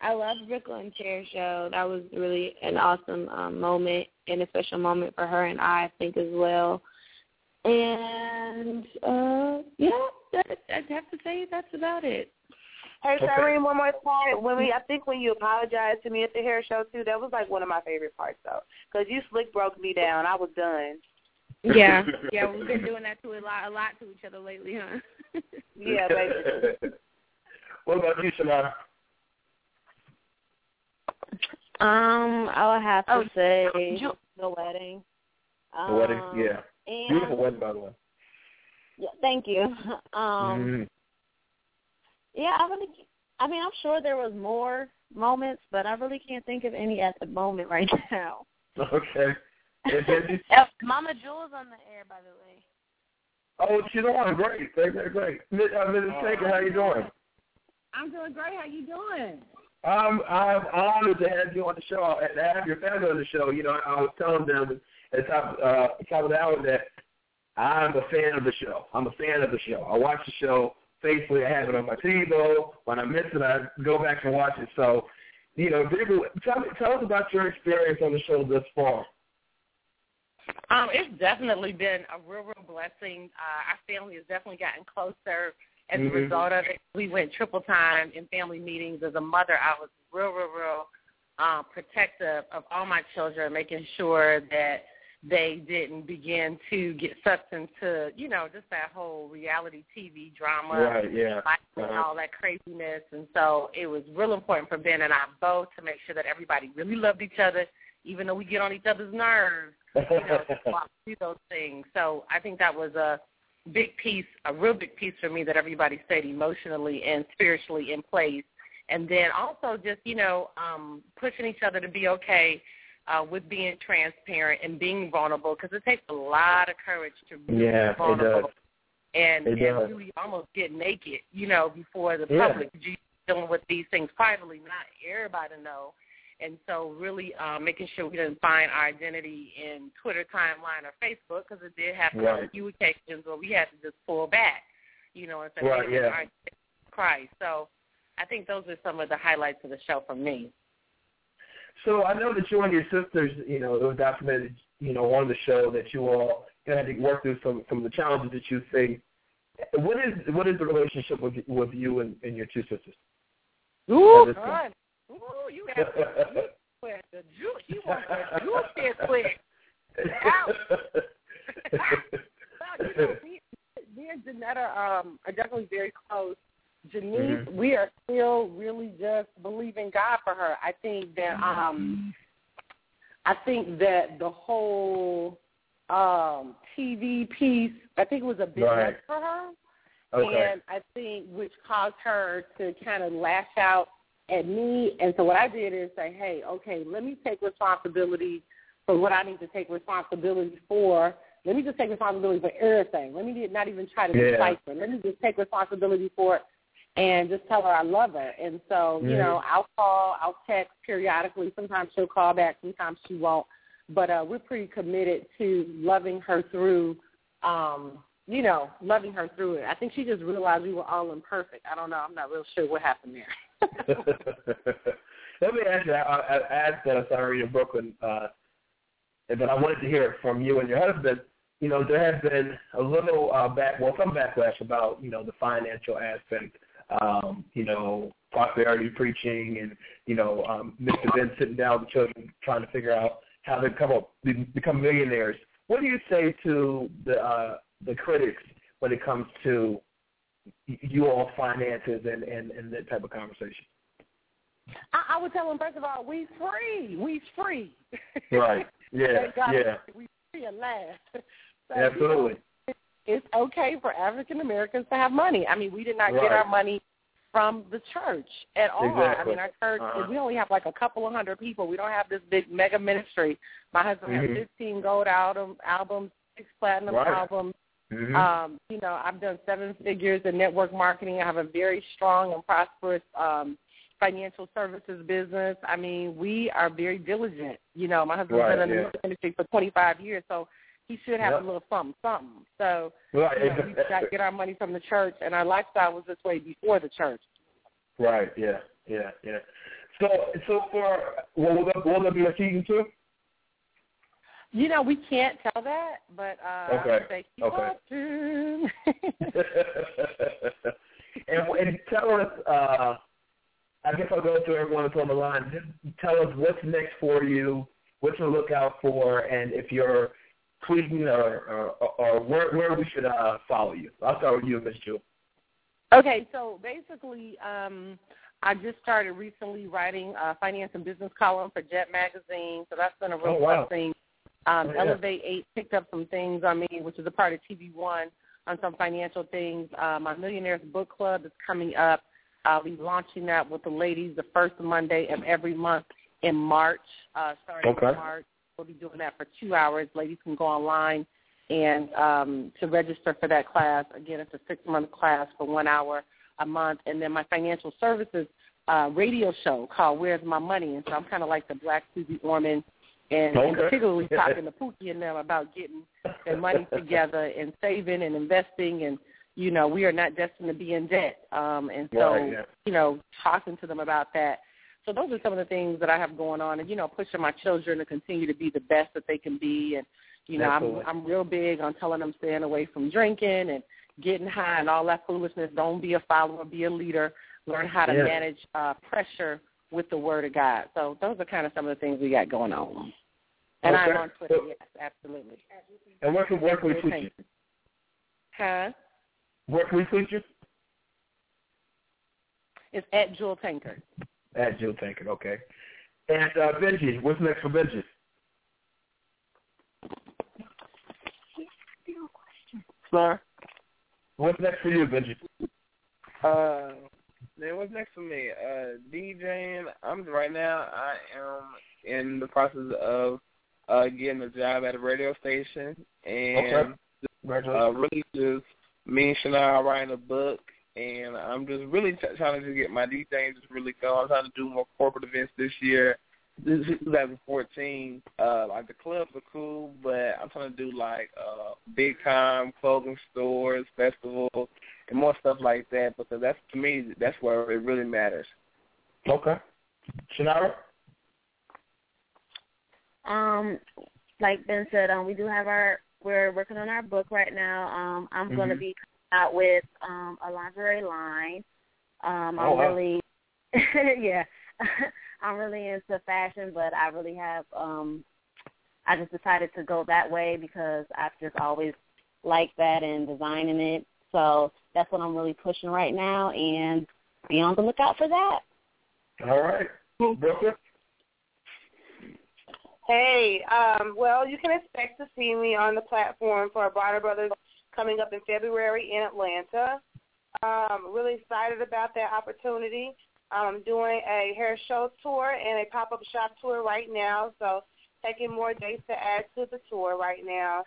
I love Brooklyn Chair Show. That was really an awesome um, moment and a special moment for her and I, I think as well. And uh, yeah, I'd have to say that's about it. Hey, Okay. Cyrene, one more time. When we, I think when you apologized to me at the hair show too, that was like one of my favorite parts though, because you slick broke me down. I was done. Yeah, yeah, we've been doing that to a lot, a lot to each other lately, huh? Yeah, basically. what about you, Shanana? Um, I would have to Oh, say Ju- the wedding. The wedding, Um, yeah. And, Beautiful wedding, by the way. Yeah, thank you. Um, Mhm. Yeah, I really. I mean, I'm sure there was more moments, but I really can't think of any at the moment right now. Okay. And Benji? Uh, Mama Jewel's on the air, by the way. oh, she's on. Great. Great, great, great. Miss- Uh, Mrs. Shaker, how you doing? I'm doing great. How you doing? I'm I'm honored to have you on the show and to have your family on the show. You know, I was telling them at the top uh top of the hour that I'm a fan of the show. I'm a fan of the show. I watch the show faithfully. I have it on my TiVo. When I miss it, I go back and watch it. So, you know, tell tell us about your experience on the show thus far. Um, it's definitely been a real, real blessing. Uh, our family has definitely gotten closer as Mhm. a result of it. We went triple time in family meetings. As a mother, I was real, real, real um, protective of all my children, making sure that they didn't begin to get sucked into, you know, just that whole reality TV drama, Right, yeah. and Uh-huh. all that craziness. And so it was real important for Ben and I both to make sure that everybody really loved each other, even though we get on each other's nerves you know, walk those things. So I think that was a big piece, a real big piece for me that everybody stayed emotionally and spiritually in place. And then also just, you know, um, pushing each other to be okay uh, with being transparent and being vulnerable because it takes a lot of courage to be Yeah, it vulnerable does. and, and really almost get naked, you know, before the Yeah. public. You dealing with these things privately, not everybody know. And so really um, making sure we didn't find our identity in Twitter timeline or Facebook because it did happen on a few occasions where we had to just pull back, you know, and say, Right, hey, yeah. Christ. So I think those are some of the highlights of the show for me. So I know that you and your sisters, you know, it was documented, you know, on the show that you all had to work through some some of the challenges that you faced. What is what is the relationship with with you and, and your two sisters? Ooh, At this point? son. Ooh, you have. The juice, you want the juice here quick. Ouch. well, you know, we, me and Janetta um, are definitely very close. Janice, Mhm. we are still really just believing God for her. I think that um, I think that the whole um, TV piece, I think it was a bit Right. for her. Okay. And I think which caused her to kind of lash out at me. And so what I did is say, hey, okay, let me take responsibility for what I need to take responsibility for. Let me just take responsibility for everything. Let me not even try to Yeah. decipher. Let me just take responsibility for it. And just tell her I love her. And so, you Mhm. know, I'll call, I'll text periodically. Sometimes she'll call back, sometimes she won't. But uh, we're pretty committed to loving her through, um, you know, loving her through it. I think she just realized we were all imperfect. I don't know. I'm not real sure what happened there. Let me ask you. I, I I asked that I saw her in Brooklyn, uh, but I wanted to hear it from you and your husband. You know, there has been a little uh, back, well, some backlash about you know the financial aspect. Um, you know, prosperity preaching, and you know, um, Mr. Ben sitting down with the children trying to figure out how to come up, become millionaires. What do you say to the uh, the critics when it comes to you all finances and, and, and that type of conversation? I, I would tell them first of all, we free, we free. Right. Yeah. Yeah. we free at last. So, Absolutely. It's okay for African Americans to have money. I mean, we did not get our money from the church at all. I mean, our church, Uh-huh. we only have like a couple of hundred people. We don't have this big mega ministry. My husband Mhm. has 15 gold album, albums, six platinum Right. albums. Mhm. Um, you know, I've done seven figures in network marketing. I have a very strong and prosperous um, financial services business. I mean, we are very diligent. You know, my husband's Right, been in the yeah. music industry for 25 years, so he should have Yep. a little something, something. So, Right. you know, we got to get our money from the church, and our lifestyle was this way before the church. Right. Yeah. Yeah. Yeah. So, so for well, will there, will there be a season two? You know, we can't tell that, but uh, I Okay. would say keep Okay. watching. and, and tell us. Uh, I guess I'll go to everyone that's on the line. Just tell us what's next for you, what to look out for, and if you're tweeting or or, or where where we should uh, follow you. I'll start with you, Miss Jewel. Okay, so basically, um, I just started recently writing a finance and business column for Jet Magazine, so that's been a real Oh, wow. blessing. Um, Oh, yeah. Elevate Eight picked up some things on me, which is a part of TV One on some financial things. Uh, my Millionaires Book Club is coming up. I'll be launching that with the ladies the first Monday of every month in March, uh, starting Okay. in March. We'll be doing that for two hours. Ladies can go online and um, to register for that class. Again, it's a six-month class for one hour a month. And then my financial services uh, radio show called Where's My Money? And so I'm kind of like the Black Susie Orman and, and particularly talking to Pookie and them about getting their money together and saving and investing and you know, we are not destined to be in debt. Um, and so, Right, yeah. you know, talking to them about that. So those are some of the things that I have going on and, you know, pushing my children to continue to be the best that they can be and you know, I'm I'm real big on telling them staying away from drinking and getting high and all that foolishness. Don't be a follower, be a leader. Learn how to Yeah. manage uh pressure with the word of God. So those are kind of some of the things we got going on. And I'm on Twitter, yes, absolutely. And where can where can we tweet you? Huh? Where can we tweet you? It's at Jewel Tankard. At Jewel Tankard, okay. And uh, Benji, what's next for Benji? Sir? What's next for you, Benji? Uh, then what's next for me? Uh, DJing. I'm right now. I am in the process of uh getting a job at a radio station, and Okay. uh, really just me and Chanel writing a book, and I'm just really t- trying to get my DJing just really go. I'm trying to do more corporate events this year. This is 2014. Uh, like the clubs are cool, but I'm trying to do like uh big time clothing stores, festivals, and more stuff like that because that's to me that's where it really matters. Okay. Shanara? Um, like Ben said, um, we do have our we're working on our book right now. Um, I'm going to be coming out with um a lingerie line. Um, Oh, I'm wow. really yeah, I'm really into fashion, but I really have um I just decided to go that way because I've just always liked that and designing it. So that's what I'm really pushing right now, and be on the lookout for that. All right. Brooklyn? Hey, um, well, you can expect to see me on the platform for Bronner Brothers coming up in February in Atlanta. Um, really excited about that opportunity. I'm doing a hair show tour and a pop-up shop tour right now, so taking more dates to add to the tour right now.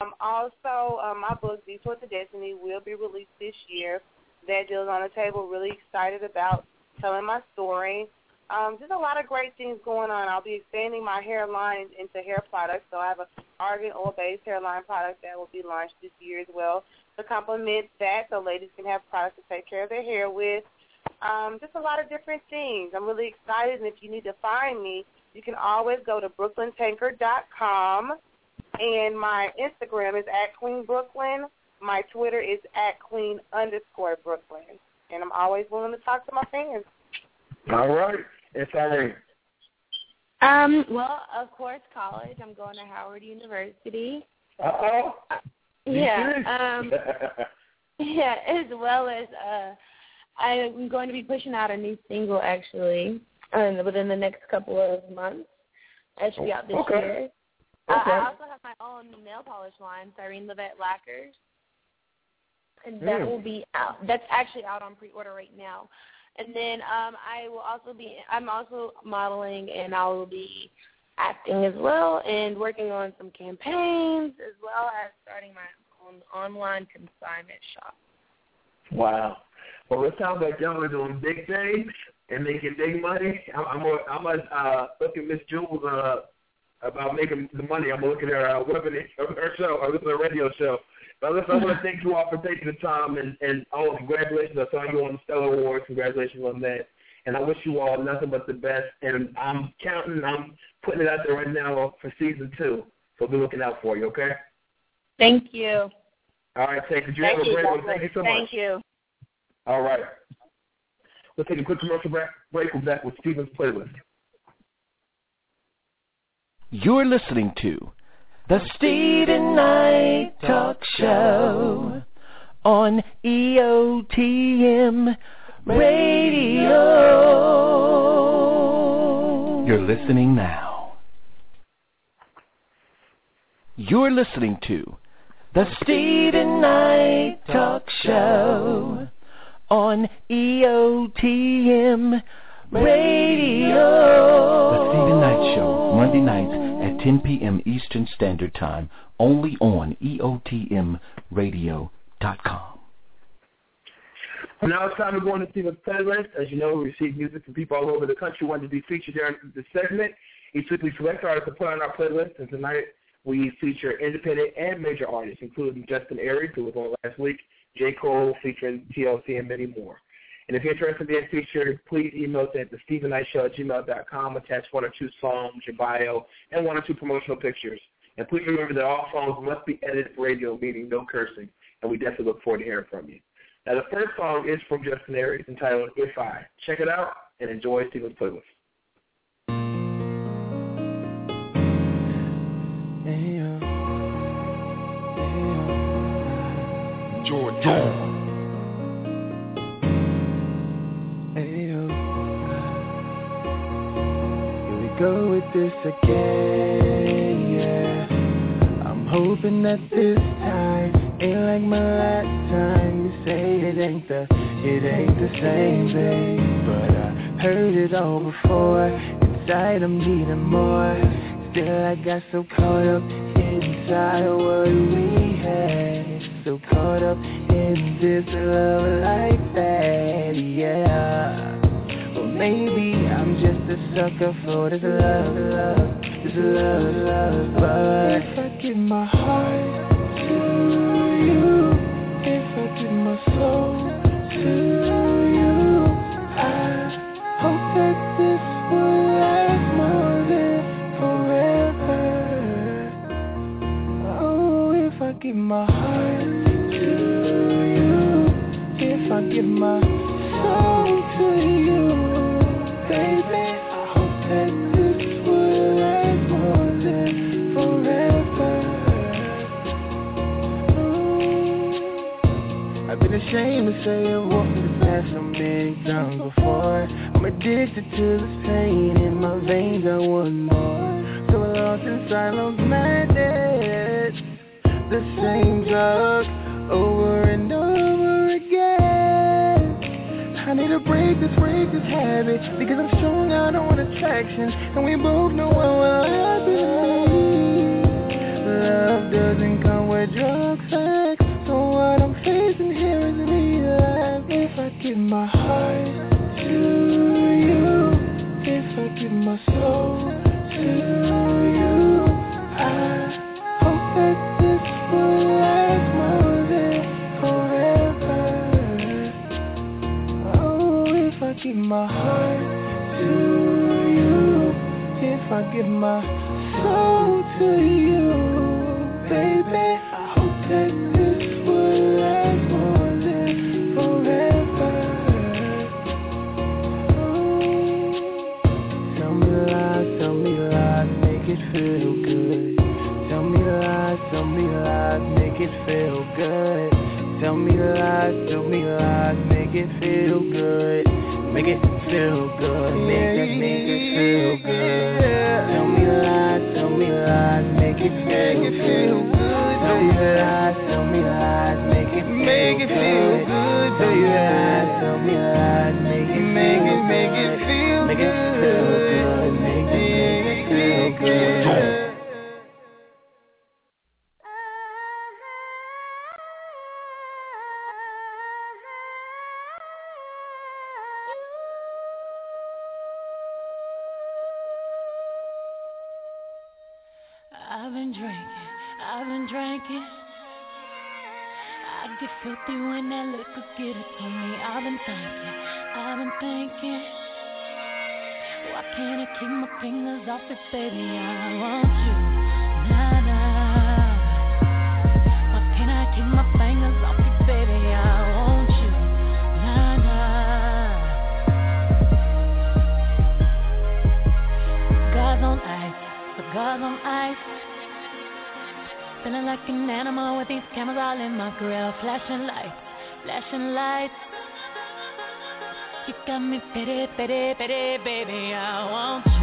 Um, also, um, my book, Detour to Destiny, will be released this year. that on the table. Really excited about telling my story. Um, just a lot of great things going on. I'll be expanding my hair line into hair products. So I have a argan oil-based hairline product that will be launched this year as well to complement that so ladies can have products to take care of their hair with. Um, just a lot of different things. I'm really excited, and if you need to find me, you can always go to brooklyntankard.com, and my Instagram is at Queen Brooklyn. My Twitter is at Queen underscore Brooklyn, and I'm always willing to talk to my fans. All right. It's all right. Um, well, of course, college. I'm going to Howard University. Uh-oh. Yeah. Um, yeah, as well as uh, I'm going to be pushing out a new single actually um, within the next couple of months. That should be out this Okay. year. Uh, Okay. I also have my own nail polish line, Cyrene Levette Lacquers, and that Mm. will be out. That's actually out on pre-order right now. And then um, I will also be. I'm also modeling, and I will be acting as well, and working on some campaigns, as well as starting my own online consignment shop. Wow. Well, it sounds like y'all are doing big things and making big money. I'm I'm gonna, I'm gonna uh, look at Miss Jules uh, about making the money. I'm gonna look at her uh, webinar, her show, or listen to her radio show. But listen, I want to thank you all for taking the time and and oh, congratulations! I saw you on the Stellar Awards. Congratulations on that. And I wish you all nothing but the best. And I'm counting. I'm putting it out there right now for season two. So be looking out for you. Okay. Thank you. All right, thank you. You Thank have a you, great one. Thank you so Thank much. you. All right. We'll take a quick commercial break. Break. We're back with Steven's playlist. You're listening to the Steven Knight Talk Show on EOTM Radio. You're listening now. You're listening to the Steven Knight Talk Show on EOTM Radio. The Steven Knight Show, Monday nights at 10 p.m. Eastern Standard Time, only on EOTMRadio.com. Now it's time to go into Steven's playlist. As you know, we receive music from people all over the country wanting to be featured during the segment. Each week we select artists to put on our playlist, and tonight we feature independent and major artists, including Justin Aries, who was on last week, J. Cole featuring TLC, and many more. And if you're interested in being featured, please email us at the Steven Knight Show at gmail.com. Attach one or two songs, your bio, and one or two promotional pictures. And please remember that all songs must be edited for radio, meaning no cursing. And we definitely look forward to hearing from you. Now, the first song is from Justin Aries entitled If I. Check it out and enjoy Steven's playlist. Georgia. Go with this again, yeah. I'm hoping that this time ain't like my last time. You say it ain't the, it ain't the same thing, but I heard it all before. Inside I'm needing more. Still I got so caught up inside of what we had. So caught up in this love like that, yeah. Maybe I'm just a sucker for this love, love, this love, love. But if I give my heart to you, if I give my soul to you, I hope that this will last more than forever. Oh, if I give my heart to you, if I give my soul to you, ashamed to say I walked the path so many times before. I'm addicted to this pain in my veins. I want more. So lost in silence, madness the same drug over and over. Need to break this, break this habit because I'm strung out on attraction, and we both know what will happen. Love doesn't come with drugs, sex. So what I'm facing here is me alive. If I give my heart to you, if I give my soul. give my heart to you, if I give my soul to you, baby, I hope that this will last more than forever. Oh. Tell me lies, tell me lies, make it feel good. Tell me lies, tell me lies, make it feel good. Tell me lies, tell me lies, make it feel good. Make it feel good, make that nigga feel good. Tell me lies, tell me lies, make it feel good. Tell me lies, tell me lies, make it feel good. Tell me lies, tell me lies, make it Give it to me, I've been thinking, I've been thinking. Why can't I keep my fingers off it, baby? I want you, nah, nah. Why can't I keep my fingers off you, baby? I want you, na na. Cigars on ice, cigars on ice. Feeling like an animal with these cameras all in my grill, flashing lights flashing lights. You got me pity, pity, pity, baby. I want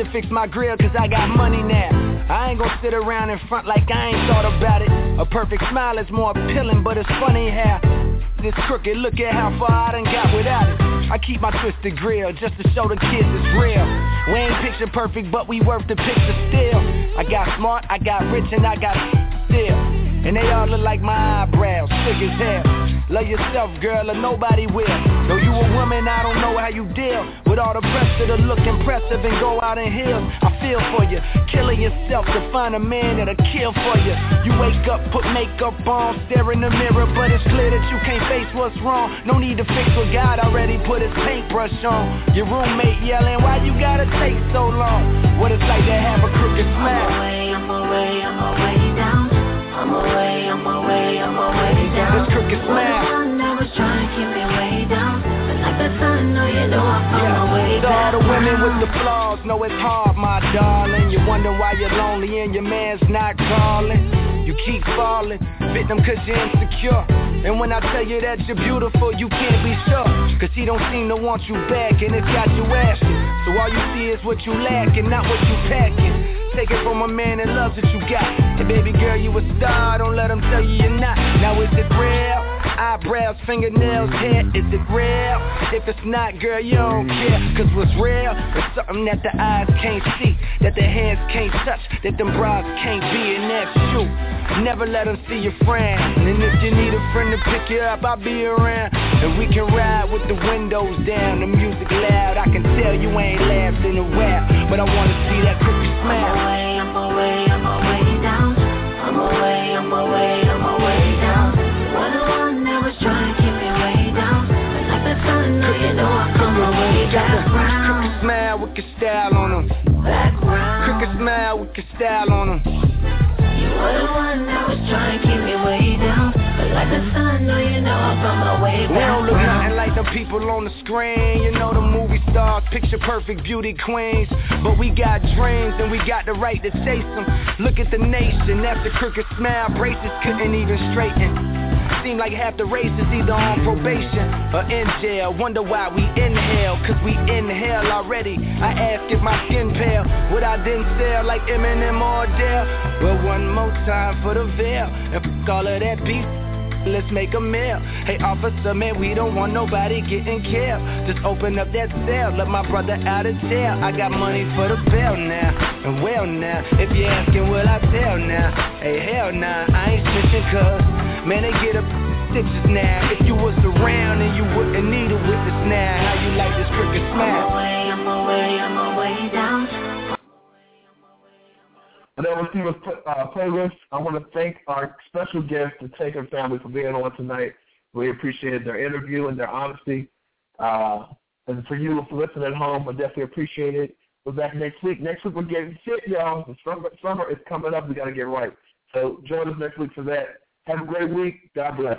should fix my grill cause I got money now. I ain't gonna sit around in front like I ain't thought about it. A perfect smile is more appealing, but it's funny how this crooked, look at how far I done got without it. I keep my twisted grill just to show the kids it's real. We ain't picture perfect, but we worth the picture still. I got smart, I got rich, and I got still. And they all look like my eyebrows, thick as hell. Love yourself, girl, or nobody will. Though you a woman, I don't know how you deal with all the pressure to look impressive and go out in heels. I feel for you, killing yourself to find a man that'll kill for you. You wake up, put makeup on, stare in the mirror, but it's clear that you can't face what's wrong. No need to fix what God already put his paintbrush on. Your roommate yelling, why you gotta take so long? What it's like to have a crooked smile. I'm away, I'm away, I'm away down. I'm away, I'm away, I'm away down. This crooked smile. I was trying to keep me way down. But like the sun, no, you know I found my women with the flaws know it's hard, my darling. You wonder why you're lonely and your man's not calling. You keep falling, victim cause you're insecure. And when I tell you that you're beautiful, you can't be sure. Cause he don't seem to want you back and it's got you asking. So all you see is what you lack and not what you packing. Take it from a man that loves what you got. And baby girl, you a star, don't let him tell you you're not. Now is it real? Eyebrows, fingernails, hair, is it real? If it's not, girl, you don't care. Cause what's real is something that the eyes can't see, that the hands can't touch, that them bras can't be, and that's you. Never let them see your friend. And if you need a friend to pick you up, I'll be around. And we can ride with the windows down, the music loud. I can tell you ain't laughed in a while, but I wanna see that crooked smile. I'm away, I'm away down. I'm away, I'm away, I'm away your style on them. Round. Crooked smile with your style on them. You were the one that was trying to keep me way down. Like the sun, no, you know I found my way We don't look nothing like the people on the screen. You know the movie stars, picture perfect beauty queens. But we got dreams and we got the right to chase them. Look at the nation, that's the crooked smile. Braces couldn't even straighten. Seem like half the race is either on probation or in jail. Wonder why we inhale, cause we inhale already. I ask if my skin pale, would I then sell like Eminem or Adele? Well, one more time for the veil, and fuck all of that beef. Let's make a meal. Hey, officer, man, we don't want nobody getting killed. Just open up that cell, let my brother out of jail. I got money for the bail now, and well now. If you're asking, will I tell now? Hey, hell nah, I ain't switching cuz. Man, they get up stitches now. If you was around and you wouldn't need a witness now, how you like this crooked I'm smile? away, I'm away, I'm away down. And that was Steven's uh, playlist. I want to thank our special guest, the Tankard family, for being on tonight. We appreciated their interview and their honesty. Uh, and for you, for listening at home, I definitely appreciate it. We're back next week. Next week we're getting fit, y'all. The summer, summer is coming up. We got to get right. So join us next week for that. Have a great week. God bless.